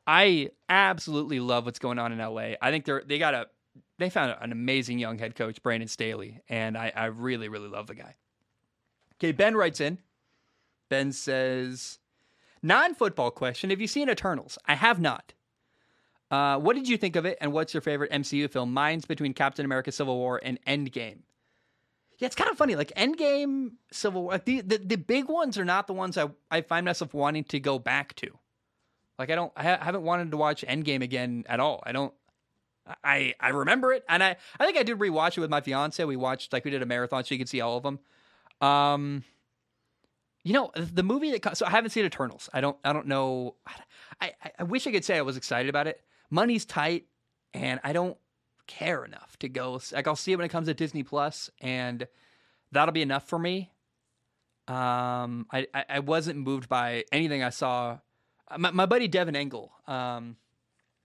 I absolutely love what's going on in LA. I think they're they got a they found an amazing young head coach, Brandon Staley, and I, I really, really love the guy. Okay, Ben writes in. Ben says, non football question. Have you seen Eternals? I have not. Uh, what did you think of it, and what's your favorite MCU film? Mine's between Captain America Civil War and Endgame. Yeah, it's kind of funny. Like Endgame, Civil War, the, the, the big ones are not the ones I, I find myself wanting to go back to. Like I don't, I haven't wanted to watch Endgame again at all. I don't, I I remember it, and I I think I did rewatch it with my fiance. We watched like we did a marathon, so you could see all of them. Um, you know the movie that so I haven't seen Eternals. I don't I don't know. I I wish I could say I was excited about it. Money's tight, and I don't care enough to go. Like I'll see it when it comes to Disney Plus, and that'll be enough for me. Um, I I, I wasn't moved by anything I saw. My, my buddy Devin Engel, um,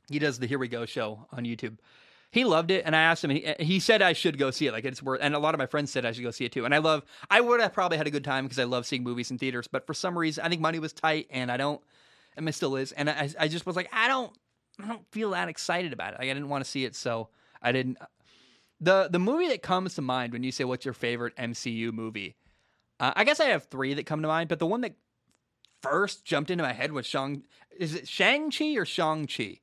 he does the Here We Go show on YouTube. He loved it, and I asked him. He, he said I should go see it. Like it's worth. And a lot of my friends said I should go see it too. And I love. I would have probably had a good time because I love seeing movies in theaters. But for some reason, I think money was tight, and I don't. And it still is. And I, I just was like, I don't. I don't feel that excited about it. Like I didn't want to see it, so I didn't. The the movie that comes to mind when you say what's your favorite MCU movie, uh, I guess I have three that come to mind, but the one that first jumped into my head was Shang. Is it Shang Chi or Shang Chi?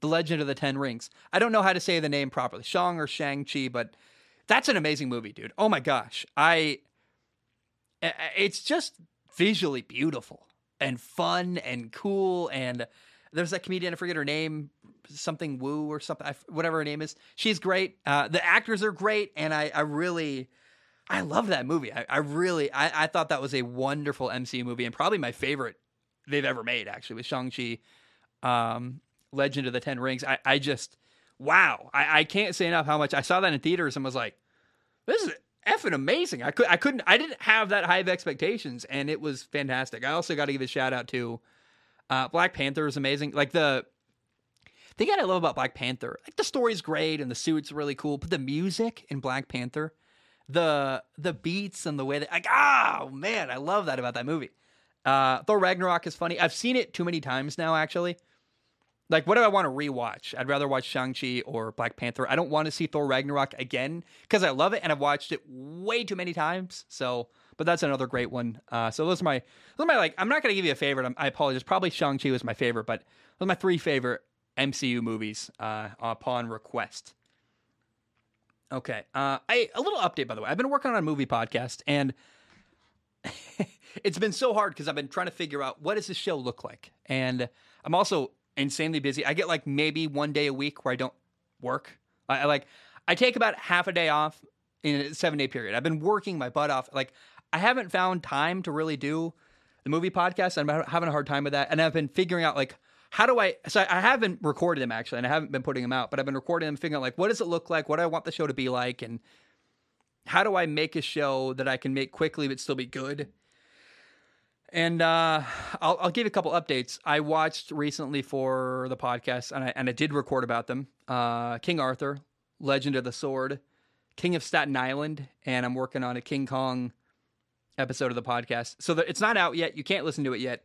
The Legend of the Ten Rings. I don't know how to say the name properly, Shang or Shang-Chi, but that's an amazing movie, dude. Oh my gosh. I it's just visually beautiful and fun and cool and there's that comedian I forget her name something Wu or something whatever her name is she's great uh, the actors are great and I, I really I love that movie I, I really I, I thought that was a wonderful MCU movie and probably my favorite they've ever made actually with Shang-Chi um, Legend of the Ten Rings. I, I just, wow. I, I can't say enough how much I saw that in theaters and was like, this is effing amazing. I could I couldn't I didn't have that high of expectations and it was fantastic. I also got to give a shout out to uh, Black Panther is amazing. Like the thing I love about Black Panther, like the story's great and the suit's really cool, but the music in Black Panther, the the beats and the way that like oh man, I love that about that movie. Uh, Thor Ragnarok is funny. I've seen it too many times now actually. Like, what do I want to rewatch? I'd rather watch Shang-Chi or Black Panther. I don't want to see Thor Ragnarok again because I love it and I've watched it way too many times. So, but that's another great one. Uh, so those are my, those are my, like, I'm not going to give you a favorite. I'm, i apologize. Probably Shang-Chi was my favorite, but those are my three favorite MCU movies uh, upon request. Okay. Uh, I, a little update, by the way. I've been working on a movie podcast and [LAUGHS] it's been so hard because I've been trying to figure out what does this show look like. And I'm also insanely busy. I get like maybe one day a week where I don't work. I, I like I take about half a day off in a seven day period. I've been working my butt off. Like I haven't found time to really do the movie podcast. I'm having a hard time with that, and I've been figuring out like how do I? So I haven't recorded them actually, and I haven't been putting them out, but I've been recording them, figuring out like what does it look like, what do I want the show to be like, and how do I make a show that I can make quickly but still be good. And uh, I'll, I'll give you a couple updates. I watched recently for the podcast, and I, and I did record about them. Uh, King Arthur, Legend of the Sword, King of Staten Island, and I'm working on a King Kong episode of the podcast. So it's not out yet. You can't listen to it yet.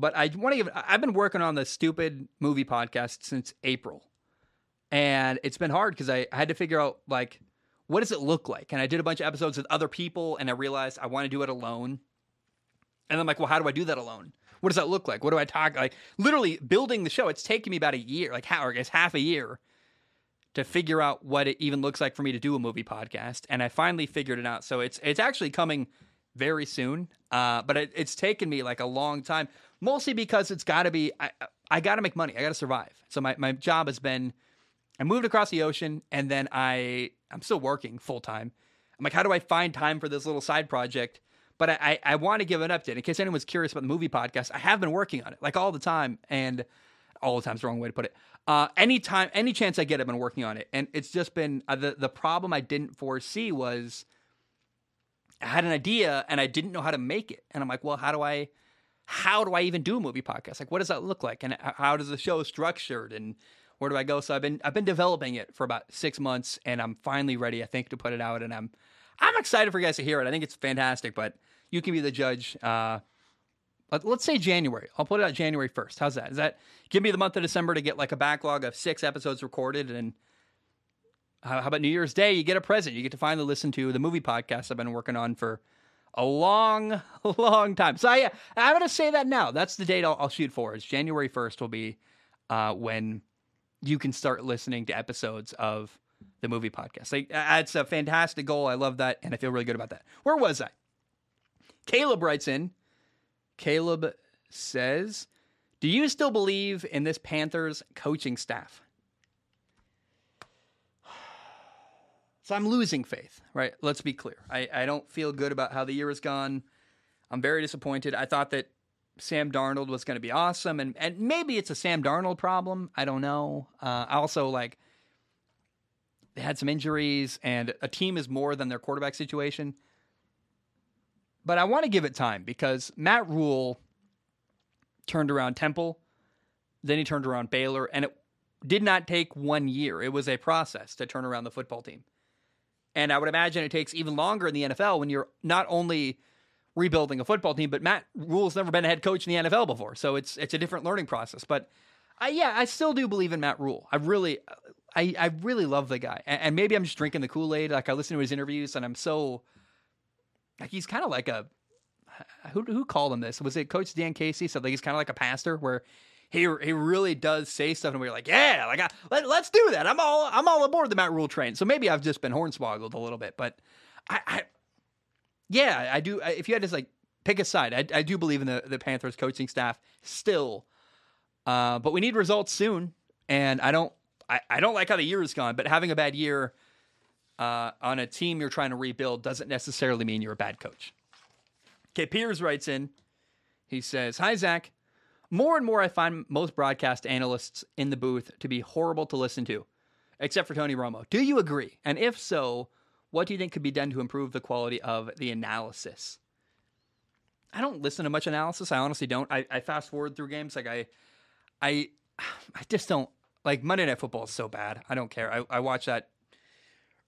But I want to give. I've been working on the stupid movie podcast since April, and it's been hard because I, I had to figure out like what does it look like. And I did a bunch of episodes with other people, and I realized I want to do it alone. And I'm like, well, how do I do that alone? What does that look like? What do I talk like? Literally building the show. It's taken me about a year, like how, I guess half a year, to figure out what it even looks like for me to do a movie podcast. And I finally figured it out. So it's it's actually coming very soon. Uh, but it, it's taken me like a long time, mostly because it's got to be. I I got to make money. I got to survive. So my my job has been. I moved across the ocean, and then I I'm still working full time. I'm like, how do I find time for this little side project? But I, I, I want to give an update in case anyone's curious about the movie podcast. I have been working on it like all the time, and all the time's the wrong way to put it. Uh, anytime, any chance I get, I've been working on it, and it's just been uh, the the problem I didn't foresee was I had an idea and I didn't know how to make it, and I'm like, well, how do I, how do I even do a movie podcast? Like, what does that look like, and how does the show structured, and where do I go? So I've been I've been developing it for about six months, and I'm finally ready, I think, to put it out, and I'm I'm excited for you guys to hear it. I think it's fantastic, but you can be the judge. Uh, let's say January. I'll put it out January 1st. How's that? Is that give me the month of December to get like a backlog of six episodes recorded? And how about New Year's Day? You get a present. You get to finally listen to the movie podcast I've been working on for a long, [LAUGHS] long time. So I, I'm going to say that now. That's the date I'll, I'll shoot for. Is January 1st will be uh, when you can start listening to episodes of the movie podcast. Like, it's a fantastic goal. I love that, and I feel really good about that. Where was I? Caleb writes in. Caleb says, "Do you still believe in this Panthers coaching staff?" So I'm losing faith, right? Let's be clear. I, I don't feel good about how the year has gone. I'm very disappointed. I thought that Sam Darnold was going to be awesome, and and maybe it's a Sam Darnold problem. I don't know. Uh, also, like they had some injuries, and a team is more than their quarterback situation. But I want to give it time because Matt Rhule turned around Temple, then he turned around Baylor, and it did not take one year. It was a process to turn around the football team. And I would imagine it takes even longer in the NFL when you're not only rebuilding a football team, but Matt Rhule's never been a head coach in the NFL before, so it's it's a different learning process. But I, yeah, I still do believe in Matt Rhule. I really, I, I really love the guy, and, and maybe I'm just drinking the Kool Aid. Like I listen to his interviews, and I'm so like he's kind of like a who who called him this? Was it Coach Dan Casey said like he's kind of like a pastor where he he really does say stuff, and we're like, yeah, like I, let, let's do that. I'm all I'm all aboard the Matt Rhule train. So maybe I've just been hornswoggled a little bit, but I, I yeah, I do. If you had to like pick a side, I, I do believe in the the Panthers coaching staff still, uh, but we need results soon, and I don't I, I don't like how the year has gone, but having a bad year. Uh, on a team you're trying to rebuild doesn't necessarily mean you're a bad coach. Okay, Piers writes in. He says, Hi, Zach. More and more, I find most broadcast analysts in the booth to be horrible to listen to, except for Tony Romo. Do you agree? And if so, what do you think could be done to improve the quality of the analysis? I don't listen to much analysis. I honestly don't. I, I fast forward through games. Like I, I, I just don't like Monday Night Football is so bad. I don't care. I, I watched that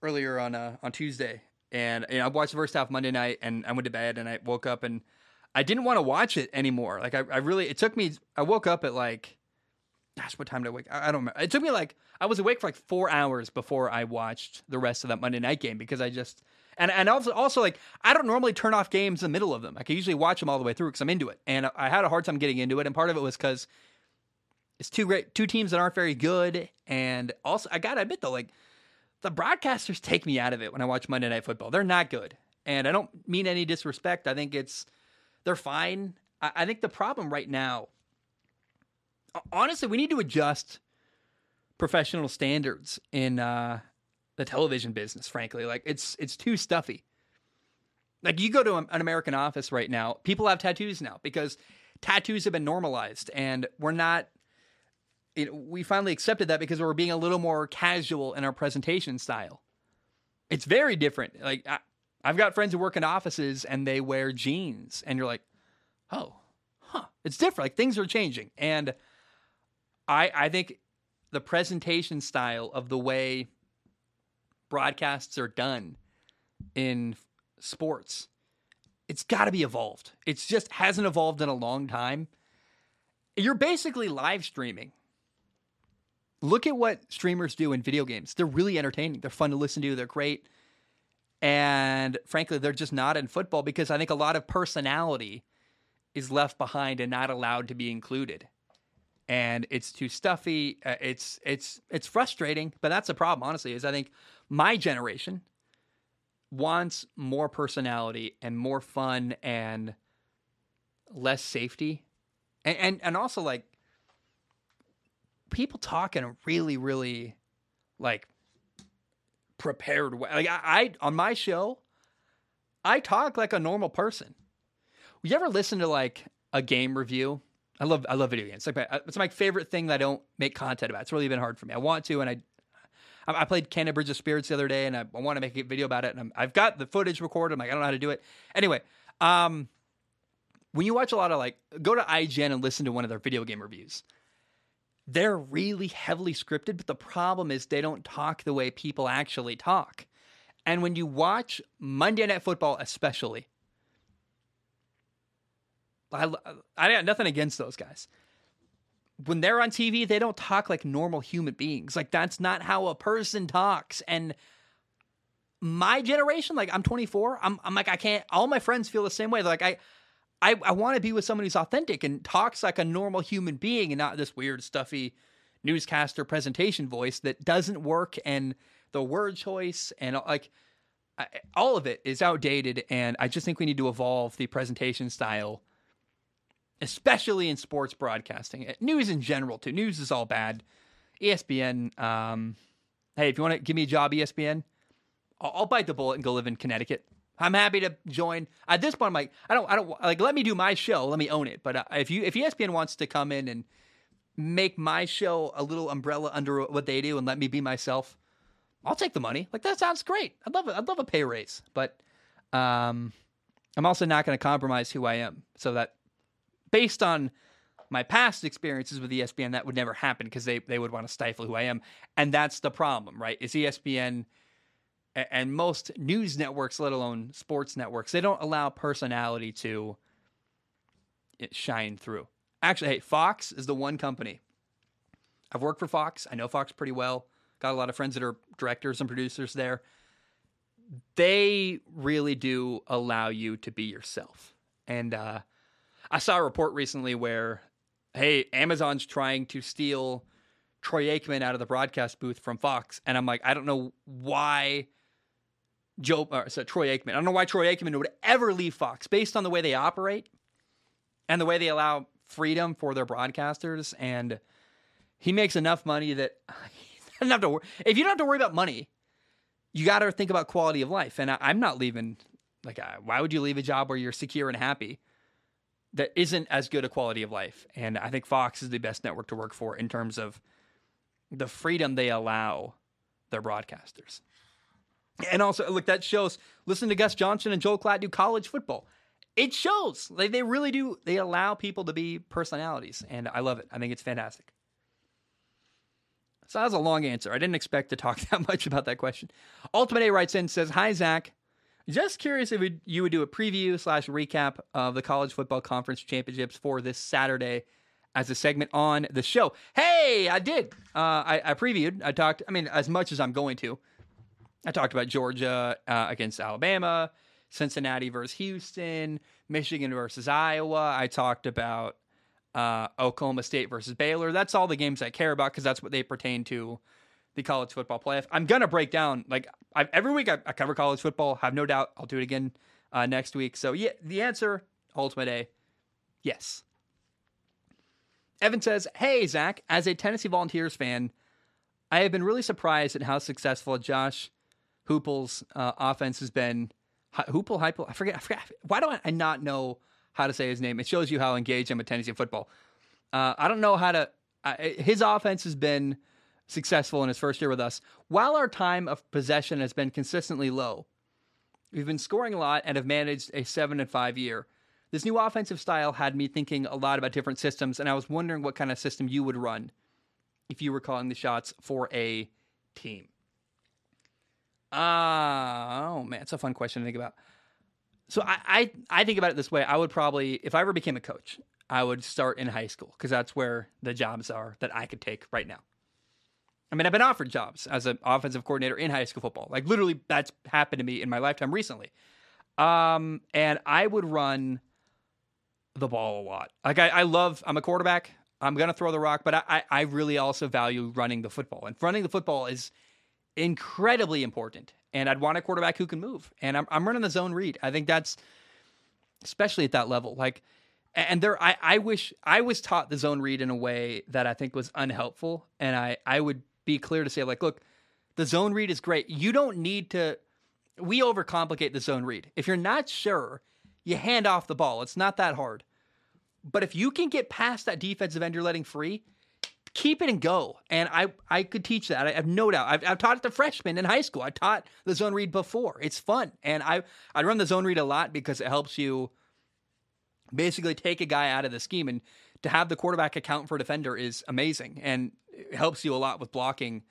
earlier on uh, on Tuesday, and you know, I watched the first half Monday night, and I went to bed, and I woke up, and I didn't want to watch it anymore. Like I, I really, it took me. I woke up at like, gosh, what time did I wake? I, I don't remember. It took me like I was awake for like four hours before I watched the rest of that Monday night game because I just and and also also like I don't normally turn off games in the middle of them. I can usually watch them all the way through because I'm into it, and I had a hard time getting into it, and part of it was because it's two great two teams that aren't very good, and also I gotta admit though, like the broadcasters take me out of it when I watch Monday Night Football. They're not good, and I don't mean any disrespect. I think it's they're fine. I, I think the problem right now, honestly, we need to adjust professional standards in uh, the television business. Frankly, like it's it's too stuffy. Like you go to an American Office right now, people have tattoos now because tattoos have been normalized, and we're not. We finally accepted that because we're being a little more casual in our presentation style. It's very different. Like I, I've got friends who work in offices and they wear jeans, and you're like, oh, huh, it's different. Like things are changing, and I I think the presentation style of the way broadcasts are done in sports, it's got to be evolved. It's just hasn't evolved in a long time. You're basically live streaming. Look at what streamers do in video games. They're really entertaining. They're fun to listen to. They're great. And frankly, they're just not in football because I think a lot of personality is left behind and not allowed to be included. And it's too stuffy. Uh, it's it's it's frustrating, but that's the problem. Honestly, is I think my generation wants more personality and more fun and less safety, and and, and also like people talk in a really really like prepared way. Like I, I on my show, I talk like a normal person. You ever listen to like a game review? I love I love video games. It's like my, it's my favorite thing that I don't make content about. It's really been hard for me. I want to, and I I played Canada Bridge of Spirits the other day, and I, I want to make a video about it. And i have got the footage recorded. I'm like, I don't know how to do it. Anyway, um, when you watch a lot of like, go to IGN and listen to one of their video game reviews. They're really heavily scripted, but the problem is they don't talk the way people actually talk. And when you watch Monday Night Football, especially, I, I got nothing against those guys when they're on TV, they don't talk like normal human beings. Like that's not how a person talks. And my generation, like I'm 24, I'm I'm like I can't. All my friends feel the same way. They're like I. I, I want to be with someone who's authentic and talks like a normal human being and not this weird, stuffy newscaster presentation voice that doesn't work. And the word choice and like all of it is outdated. And I just think we need to evolve the presentation style especially in sports broadcasting. Uh, news in general, too. News is all bad. ESPN, um, hey, if you want to give me a job, ESPN, I'll, I'll, bite the bullet and go live in Connecticut. I'm happy to join. At this point, I'm like, I don't, I don't like. Let me do my show. Let me own it. But uh, if you, if ESPN wants to come in and make my show a little umbrella under what they do and let me be myself, I'll take the money. Like that sounds great. I'd love it. I'd love a pay raise. But um, I'm also not going to compromise who I am. So that based on my past experiences with ESPN, that would never happen because they, they would want to stifle who I am. And that's the problem, right? Is ESPN and most news networks, let alone sports networks, they don't allow personality to shine through. Actually, hey, Fox is the one company. I've worked for Fox. I know Fox pretty well. Got a lot of friends that are directors and producers there. They really do allow you to be yourself. And uh, I saw a report recently where, hey, Amazon's trying to steal Troy Aikman out of the broadcast booth from Fox, and I'm like, I don't know why Joe, or so Troy Aikman. I don't know why Troy Aikman would ever leave Fox based on the way they operate and the way they allow freedom for their broadcasters. And he makes enough money that [LAUGHS] doesn't have to. Worry. If you don't have to worry about money, you got to think about quality of life. And I, am not leaving. Like, uh, why would you leave a job where you're secure and happy? that isn't as good a quality of life. And I think Fox is the best network to work for in terms of the freedom they allow their broadcasters. And also, look, that shows. Listen to Gus Johnson and Joel Klatt do college football. It shows. Like they really do. They allow people to be personalities, and I love it. I think it's fantastic. So that was a long answer. I didn't expect to talk [LAUGHS] that much about that question. Ultimate A writes in says, "Hi Zach, just curious if you would do a preview slash recap of the college football conference championships for this Saturday as a segment on the show. Hey, I did. Uh, I, I, previewed. I talked. I mean, as much as I'm going to. I talked about Georgia uh, against Alabama, Cincinnati versus Houston, Michigan versus Iowa. I talked about uh, Oklahoma State versus Baylor. That's all the games I care about because that's what they pertain to the college football playoff. I'm gonna break down like I, every week I, I, cover college football. Have no doubt I'll do it again uh, next week. So yeah, the answer ultimate A, yes. Evan says, "Hey Zach, as a Tennessee Volunteers fan, I have been really surprised at how successful Josh Heupel's uh, offense has been. Hoopel, Heupel, I forget, I forget. Why do I not know how to say his name? It shows you how engaged I'm with Tennessee football. Uh, I don't know how to. his offense has been." successful in his first year with us, while our time of possession has been consistently low. We've been scoring a lot and have managed a 7 and 5 year. this new offensive style had me thinking a lot about different systems, and I was wondering what kind of system you would run if you were calling the shots for a team. Uh, oh man, it's a fun question to think about. So I, I, I think about it this way. I would probably, if I ever became a coach, I would start in high school because that's where the jobs are that I could take right now. I mean, I've been offered jobs as an offensive coordinator in high school football. Like literally, that's happened to me in my lifetime recently. Um, and I would run the ball a lot. Like I, I love. I'm a quarterback. I'm gonna throw the rock, but I, I really also value running the football. And running the football is incredibly important. And I'd want a quarterback who can move. And I'm, I'm running the zone read. I think that's especially at that level. Like, and there, I, I wish I was taught the zone read in a way that I think was unhelpful. And I, I would be clear to say, like, look, the zone read is great. You don't need to, we overcomplicate the zone read. If you're not sure, you hand off the ball. It's not that hard. But if you can get past that defensive end you're letting free, keep it and go. And I, I could teach that. I have no doubt. I've, I've taught it to freshmen in high school. I taught the zone read before. It's fun. And I, I run the zone read a lot because it helps you basically take a guy out of the scheme. And to have the quarterback account for a defender is amazing and helps you a lot with blocking.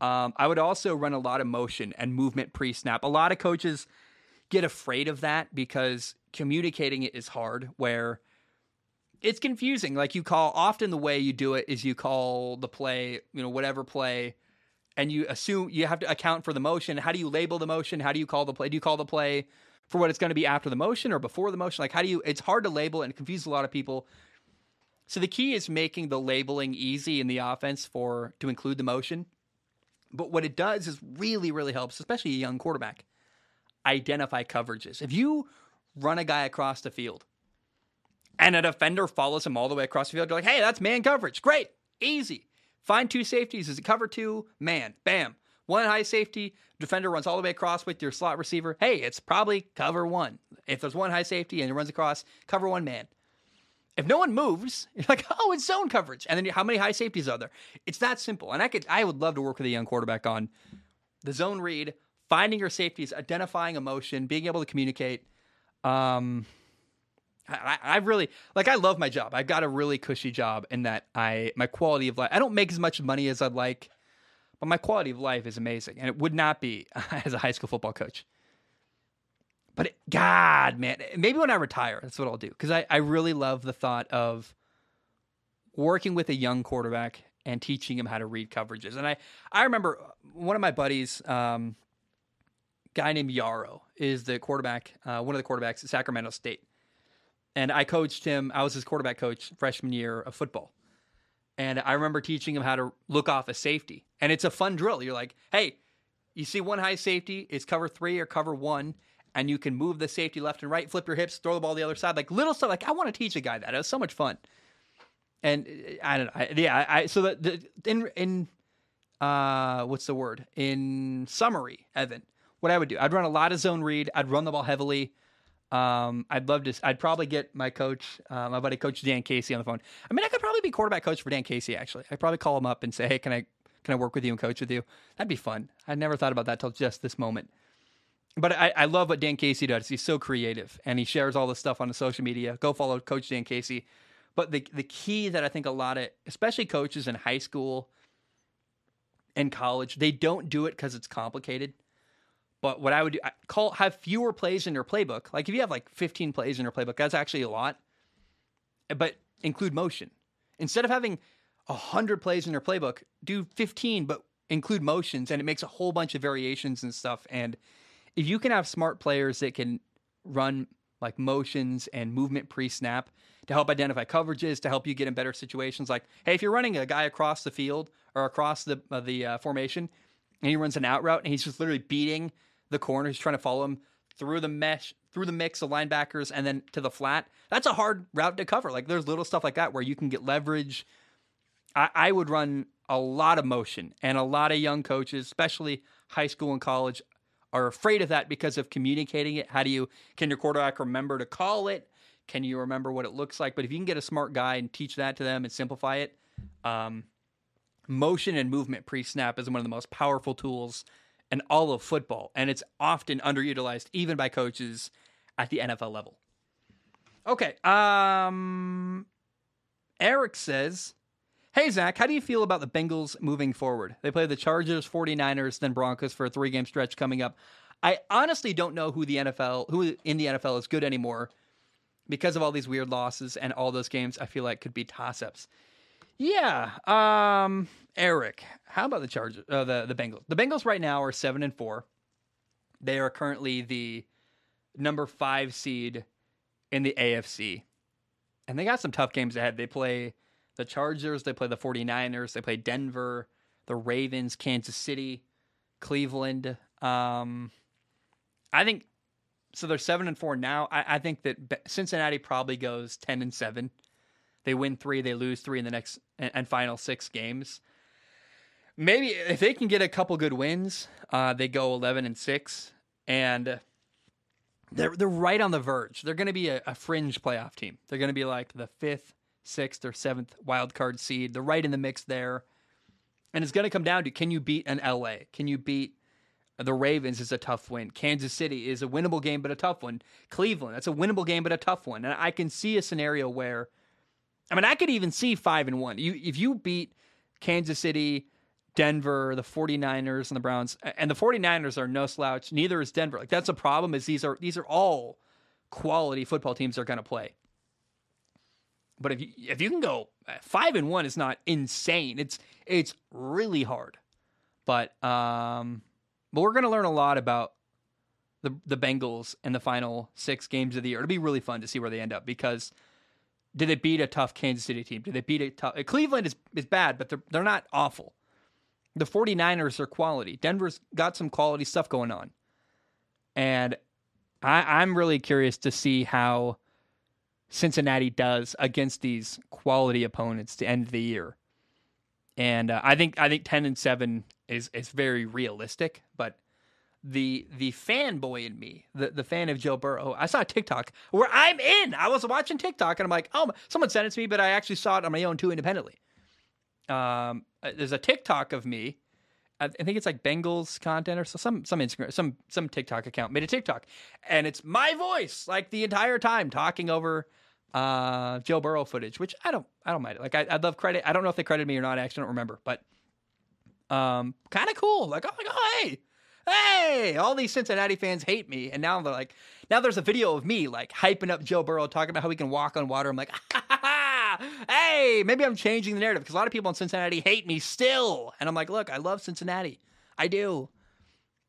Um, I would also run a lot of motion and movement pre snap. A lot of coaches get afraid of that because communicating it is hard, where it's confusing. Like you call often the way you do it is you call the play, you know, whatever play, and you assume you have to account for the motion. How do you label the motion? How do you call the play? Do you call the play for what it's going to be after the motion or before the motion? Like how do you? It's hard to label and confuse a lot of people. So the key is making the labeling easy in the offense for to include the motion. But what it does is really, really helps, especially a young quarterback, identify coverages. If you run a guy across the field and a defender follows him all the way across the field. You're like, hey, that's man coverage. Great. Easy. Find two safeties. Is it cover two? Man. Bam. One high safety, defender runs all the way across with your slot receiver. Hey, it's probably cover one. If there's one high safety and it runs across, cover one man. If no one moves, [LAUGHS] you're like, oh, it's zone coverage. And then how many high safeties are there? It's that simple. And I could, I would love to work with a young quarterback on the zone read, finding your safeties, identifying emotion, being able to communicate. Um, I, I really like I love my job. I've got a really cushy job in that I my quality of life I don't make as much money as I'd like, but my quality of life is amazing. And it would not be [LAUGHS] as a high school football coach. But it, God, man, maybe when I retire, that's what I'll do. Because I, I really love the thought of working with a young quarterback and teaching him how to read coverages. And I, I remember one of my buddies, um, guy named Yarrow, is the quarterback, uh, one of the quarterbacks at Sacramento State and I coached him. I was his quarterback coach freshman year of football. And I remember teaching him how to look off a safety. And it's a fun drill. You're like, hey, you see one high safety, it's cover three or cover one, and you can move the safety left and right, flip your hips, throw the ball the other side. Like little stuff. Like I want to teach a guy that. It was so much fun. And uh, I don't know. I, yeah, I so the, the in in uh what's the word? In summary, Evan, what I would do, I'd run a lot of zone read, I'd run the ball heavily. Um, I'd love to. I'd probably get my coach, uh, my buddy, Coach Dan Casey, on the phone. I mean, I could probably be quarterback coach for Dan Casey. Actually, I'd probably call him up and say, "Hey, can I can I work with you and coach with you?" That'd be fun. I never thought about that till just this moment. But I, I love what Dan Casey does. He's so creative, and he shares all this stuff on the social media. Go follow Coach Dan Casey. But the the key that I think a lot of, especially coaches in high school and college, they don't do it because it's complicated but what I would do, call have fewer plays in your playbook. Like if you have like 15 plays in your playbook, that's actually a lot. But include motion. Instead of having 100 plays in your playbook, do 15 but include motions and it makes a whole bunch of variations and stuff and if you can have smart players that can run like motions and movement pre-snap to help identify coverages to help you get in better situations like hey if you're running a guy across the field or across the uh, the uh, formation and he runs an out route and he's just literally beating the corner. He's trying to follow him through the mesh, through the mix of linebackers, and then to the flat. That's a hard route to cover. Like there's little stuff like that where you can get leverage. I, I would run a lot of motion, and a lot of young coaches, especially high school and college, are afraid of that because of communicating it. How do you can your quarterback remember to call it? Can you remember what it looks like? But if you can get a smart guy and teach that to them and simplify it, um, motion and movement pre snap is one of the most powerful tools and all of football, and it's often underutilized even by coaches at the NFL level. Okay. Um, Eric says, Hey, Zach, how do you feel about the Bengals moving forward? They play the Chargers, 49ers, then Broncos for a three game stretch coming up. I honestly don't know who the NFL, who in the NFL is good anymore because of all these weird losses and all those games. I feel like could be toss ups. Yeah. Um, Eric, how about the Chargers, uh, the, the Bengals? The Bengals right now are seven and four. They are currently the number five seed in the AFC. And they got some tough games ahead. They play the Chargers, they play the 49ers, they play Denver, the Ravens, Kansas City, Cleveland. Um, I think so. They're seven and four now. I, I think that Cincinnati probably goes ten and seven. They win three, they lose three in the next and, and final six games. Maybe if they can get a couple good wins, uh, they go eleven and six, and they're they're right on the verge. They're going to be a, a, fringe playoff team. They're going to be like the fifth, sixth, or seventh wild card seed. They're right in the mix there, and it's going to come down to can you beat an LA? Can you beat the Ravens? Is a tough win. Kansas City is a winnable game but a tough one. Cleveland that's a winnable game but a tough one. And I can see a scenario where, I mean, I could even see five and one. You if you beat Kansas City. Denver, the 49ers and the Browns. And the 49ers are no slouch. Neither is Denver. Like that's a problem is these are these are all quality football teams are going to play. But if you if you can go 5 and 1 is not insane. It's it's really hard. But um but we're going to learn a lot about the the Bengals in the final 6 games of the year. It'll be really fun to see where they end up because did they beat a tough Kansas City team? Did they beat a tough Cleveland is is bad, but they're they're not awful. The 49ers are quality. Denver's got some quality stuff going on. And I, I'm really curious to see how Cincinnati does against these quality opponents to end the year. And uh, I think I think 10 and 7 is is very realistic, but the the fanboy in me, the, the fan of Joe Burrow. I saw a TikTok where I'm in. I was watching TikTok and I'm like, oh, someone sent it to me, but I actually saw it on my own too independently um, uh, there's a TikTok of me. I think it's like Bengals content or some some Instagram some some TikTok account made a TikTok, and it's my voice like the entire time talking over uh, Joe Burrow footage, which I don't I don't mind it. Like I, would love credit. I don't know if they credited me or not. I actually don't remember, but um, kind of cool. Like oh my god, hey, hey, all these Cincinnati fans hate me, and now they're like, now there's a video of me like hyping up Joe Burrow, talking about how he can walk on water. I'm like, [LAUGHS] hey, maybe I'm changing the narrative because a lot of people in Cincinnati hate me still. And I'm like, look, I love Cincinnati. I do.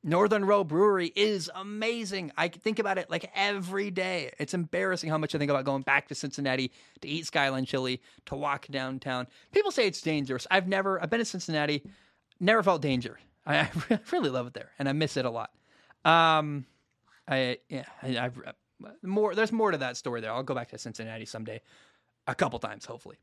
Northern Row Brewery is amazing. I think about it like every day. It's embarrassing how much I think about going back to Cincinnati to eat Skyline chili, to walk downtown. People say it's dangerous. I've never, I've been to Cincinnati, never felt danger. I, [LAUGHS] I really love it there, and I miss it a lot. Um, I yeah, I, I've more. There's more to that story there. I'll go back to Cincinnati someday a couple times, hopefully.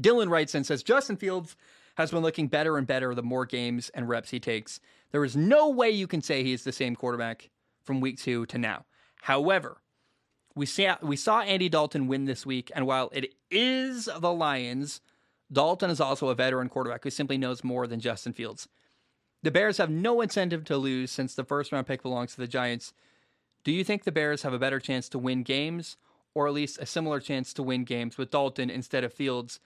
Dylan writes and says Justin Fields has been looking better and better the more games and reps he takes. There is no way you can say he is the same quarterback from week two to now. However, we saw, we saw Andy Dalton win this week, and while it is the Lions, Dalton is also a veteran quarterback who simply knows more than Justin Fields. The Bears have no incentive to lose since the first round pick belongs to the Giants. Do you think the Bears have a better chance to win games, or at least a similar chance to win games with Dalton instead of Fields.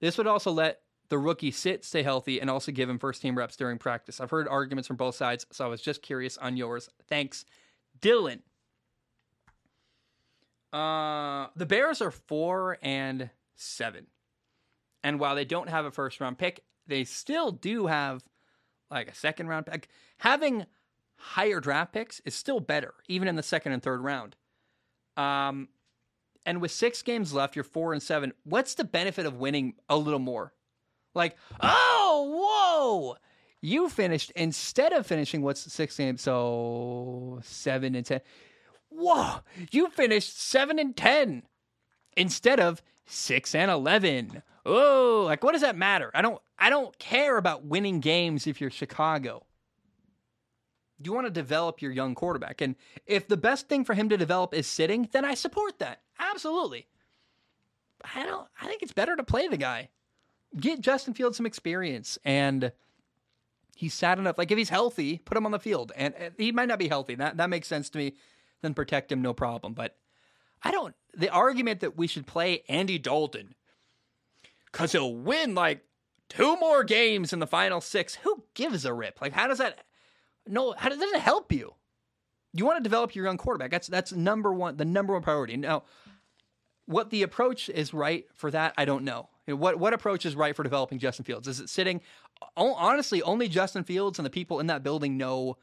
This would also let the rookie sit, stay healthy, and also give him first team reps during practice. I've heard arguments from both sides, so I was just curious on yours. Thanks, Dylan. Uh, the Bears are four and seven. And while they don't have a first round pick, they still do have like a second round pick. Having higher draft picks is still better, even in the second and third round. Um, and with six games left, you're four and seven. What's the benefit of winning a little more? Like, oh, whoa, you finished instead of finishing what's six games, so seven and ten. Whoa, you finished seven and ten instead of six and eleven. Oh, like what does that matter? I don't I don't care about winning games if you're Chicago you want to develop your young quarterback. And if the best thing for him to develop is sitting, then I support that. Absolutely. I don't I think it's better to play the guy. Get Justin Fields some experience and he's sad enough. Like if he's healthy, put him on the field. And he might not be healthy. That that makes sense to me. Then protect him, no problem. But I don't. The argument that we should play Andy Dalton because he'll win like two more games in the final six. Who gives a rip? Like, how does that? No, how does that help you? You want to develop your young quarterback. That's that's number one, the number one priority. Now, what the approach is right for that, I don't know. What what approach is right for developing Justin Fields? Is it sitting? Honestly, only Justin Fields and the people in that building know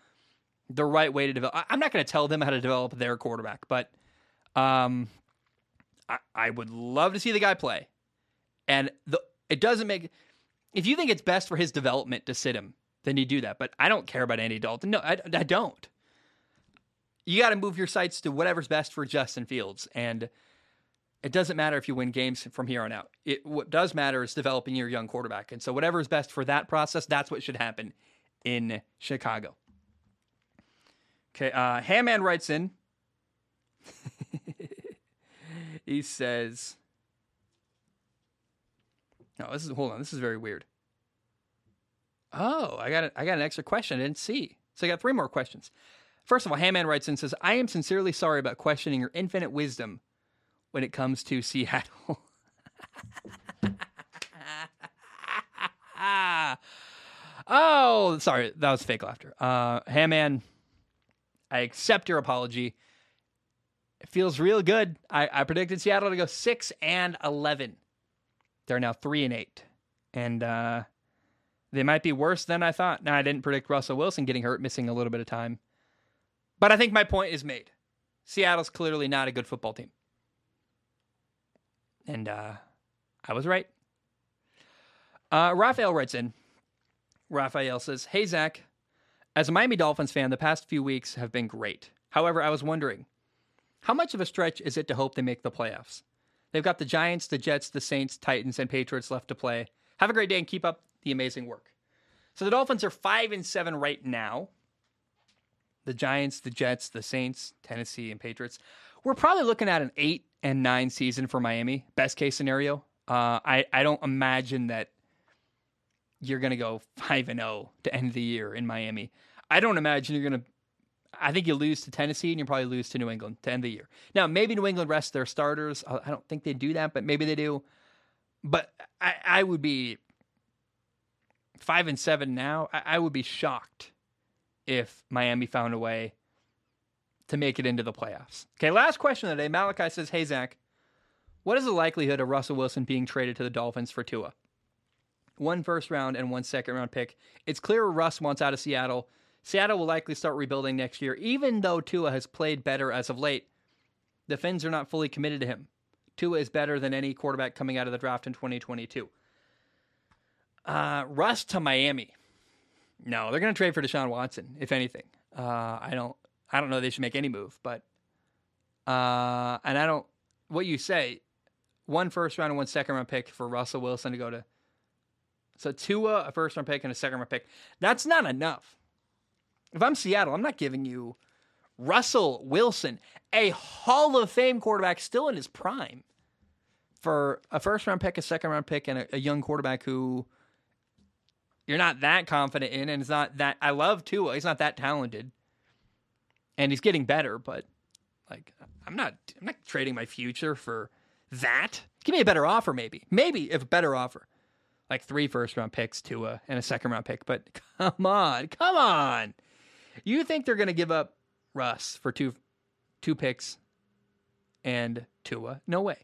the right way to develop. I'm not going to tell them how to develop their quarterback, but um, I, I would love to see the guy play. And the it doesn't make if you think it's best for his development to sit him, then you do that. But I don't care about Andy Dalton. No, I, I don't you got to move your sights to whatever's best for Justin Fields. And it doesn't matter if you win games from here on out. It, what does matter is developing your young quarterback. And so, whatever is best for that process, that's what should happen in Chicago. Okay, uh, Hamman writes in. [LAUGHS] he says, "No, this is hold on. This is very weird." Oh, I got a, I got an extra question I didn't see. So I got three more questions. First of all, Hammond writes in and says, I am sincerely sorry about questioning your infinite wisdom when it comes to Seattle. [LAUGHS] oh, sorry. That was fake laughter. Uh, Hammond, I accept your apology. It feels real good. I, I predicted Seattle to go 6 and 11. They're now 3 and 8. And uh, they might be worse than I thought. Now, I didn't predict Russell Wilson getting hurt, missing a little bit of time. But I think my point is made. Seattle's clearly not a good football team. And uh, I was right. Uh, Raphael writes in. Raphael says, Hey, Zach. As a Miami Dolphins fan, the past few weeks have been great. However, I was wondering, how much of a stretch is it to hope they make the playoffs? They've got the Giants, the Jets, the Saints, Titans, and Patriots left to play. Have a great day and keep up the amazing work. So the Dolphins are five and seven right now the Giants, the Jets, the Saints, Tennessee, and Patriots. We're probably looking at an eight and nine season for Miami, best case scenario. Uh, I I don't imagine that you're going to go five and zero oh to end the year in Miami. I don't imagine you're going to. I think you lose to Tennessee and you probably lose to New England to end the year. Now maybe New England rests their starters. I don't think they do that, but maybe they do. But I, I would be five and seven now. I, I would be shocked if Miami found a way to make it into the playoffs. Okay, last question of the day. Malachi says, Hey, Zach, what is the likelihood of Russell Wilson being traded to the Dolphins for Tua? One first round and one second round pick. It's clear Russ wants out of Seattle. Seattle will likely start rebuilding next year, even though Tua has played better as of late. The Fins are not fully committed to him. Tua is better than any quarterback coming out of the draft in 2022. Uh, Russ to Miami. No, they're going to trade for Deshaun Watson, if anything. Uh, I don't. I don't know they should make any move, but uh, and I don't. What you say? One first round and one second round pick for Russell Wilson to go to. So Tua, a first round pick and a second round pick. That's not enough. If I'm Seattle, I'm not giving you Russell Wilson, a Hall of Fame quarterback still in his prime, for a first round pick, a second round pick, and a, a young quarterback who you're not that confident in, and it's not that I love Tua. He's not that talented, and he's getting better. But like, I'm not. I'm not trading my future for that. Give me a better offer, maybe. Maybe if a better offer, like three first round picks, Tua, and a second round pick. But [LAUGHS] come on, come on. You think they're going to give up Russ for two, two picks, and Tua? No way.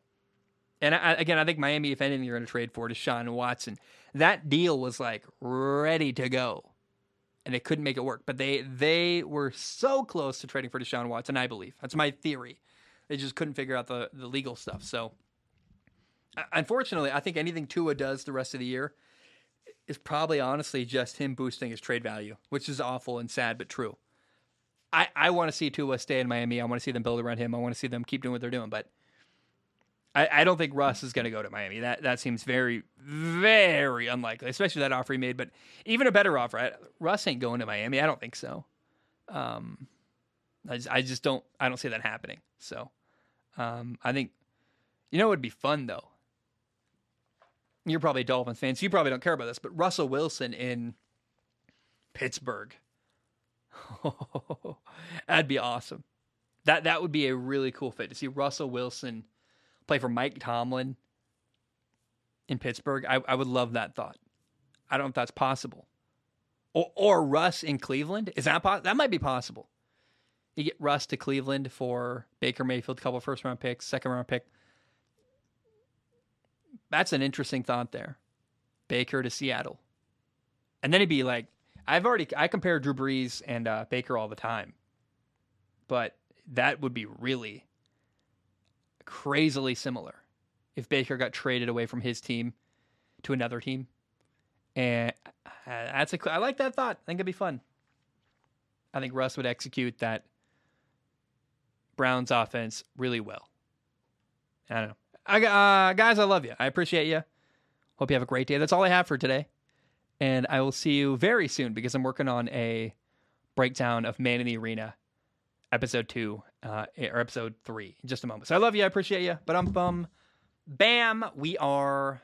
And I, again, I think Miami, if anything, you're going to trade for Deshaun Watson. That deal was like ready to go, and they couldn't make it work. But they they were so close to trading for Deshaun Watson. I believe that's my theory. They just couldn't figure out the the legal stuff. So, uh, unfortunately, I think anything Tua does the rest of the year is probably honestly just him boosting his trade value, which is awful and sad but true. I, I want to see Tua stay in Miami. I want to see them build around him. I want to see them keep doing what they're doing. But I, I don't think Russ is going to go to Miami. That that seems very, very unlikely, especially that offer he made. But even a better offer, I, Russ ain't going to Miami. I don't think so. Um, I just, I just don't I don't see that happening. So, um, I think you know it would be fun though. You're probably a Dolphins fan, so you probably don't care about this, but Russell Wilson in Pittsburgh. [LAUGHS] That'd be awesome. That that would be a really cool fit to see Russell Wilson play for Mike Tomlin in Pittsburgh. I, I would love that thought. I don't know if that's possible. Or, or Russ in Cleveland. Is that that might be possible? You get Russ to Cleveland for Baker Mayfield, a couple first round picks, second round pick. That's an interesting thought there. Baker to Seattle. And then he'd be like, I've already I compare Drew Brees and uh, Baker all the time, but that would be really crazily similar if Baker got traded away from his team to another team. And uh, that's a I like that thought. I think it'd be fun. I think Russ would execute that Browns offense really well. I don't know. I, uh, guys, I love you. I appreciate you. Hope you have a great day. That's all I have for today. And I will see you very soon because I'm working on a breakdown of Man in the Arena, episode two, uh, or episode three, in just a moment. So I love you. I appreciate you. But I'm bum. Bam. We are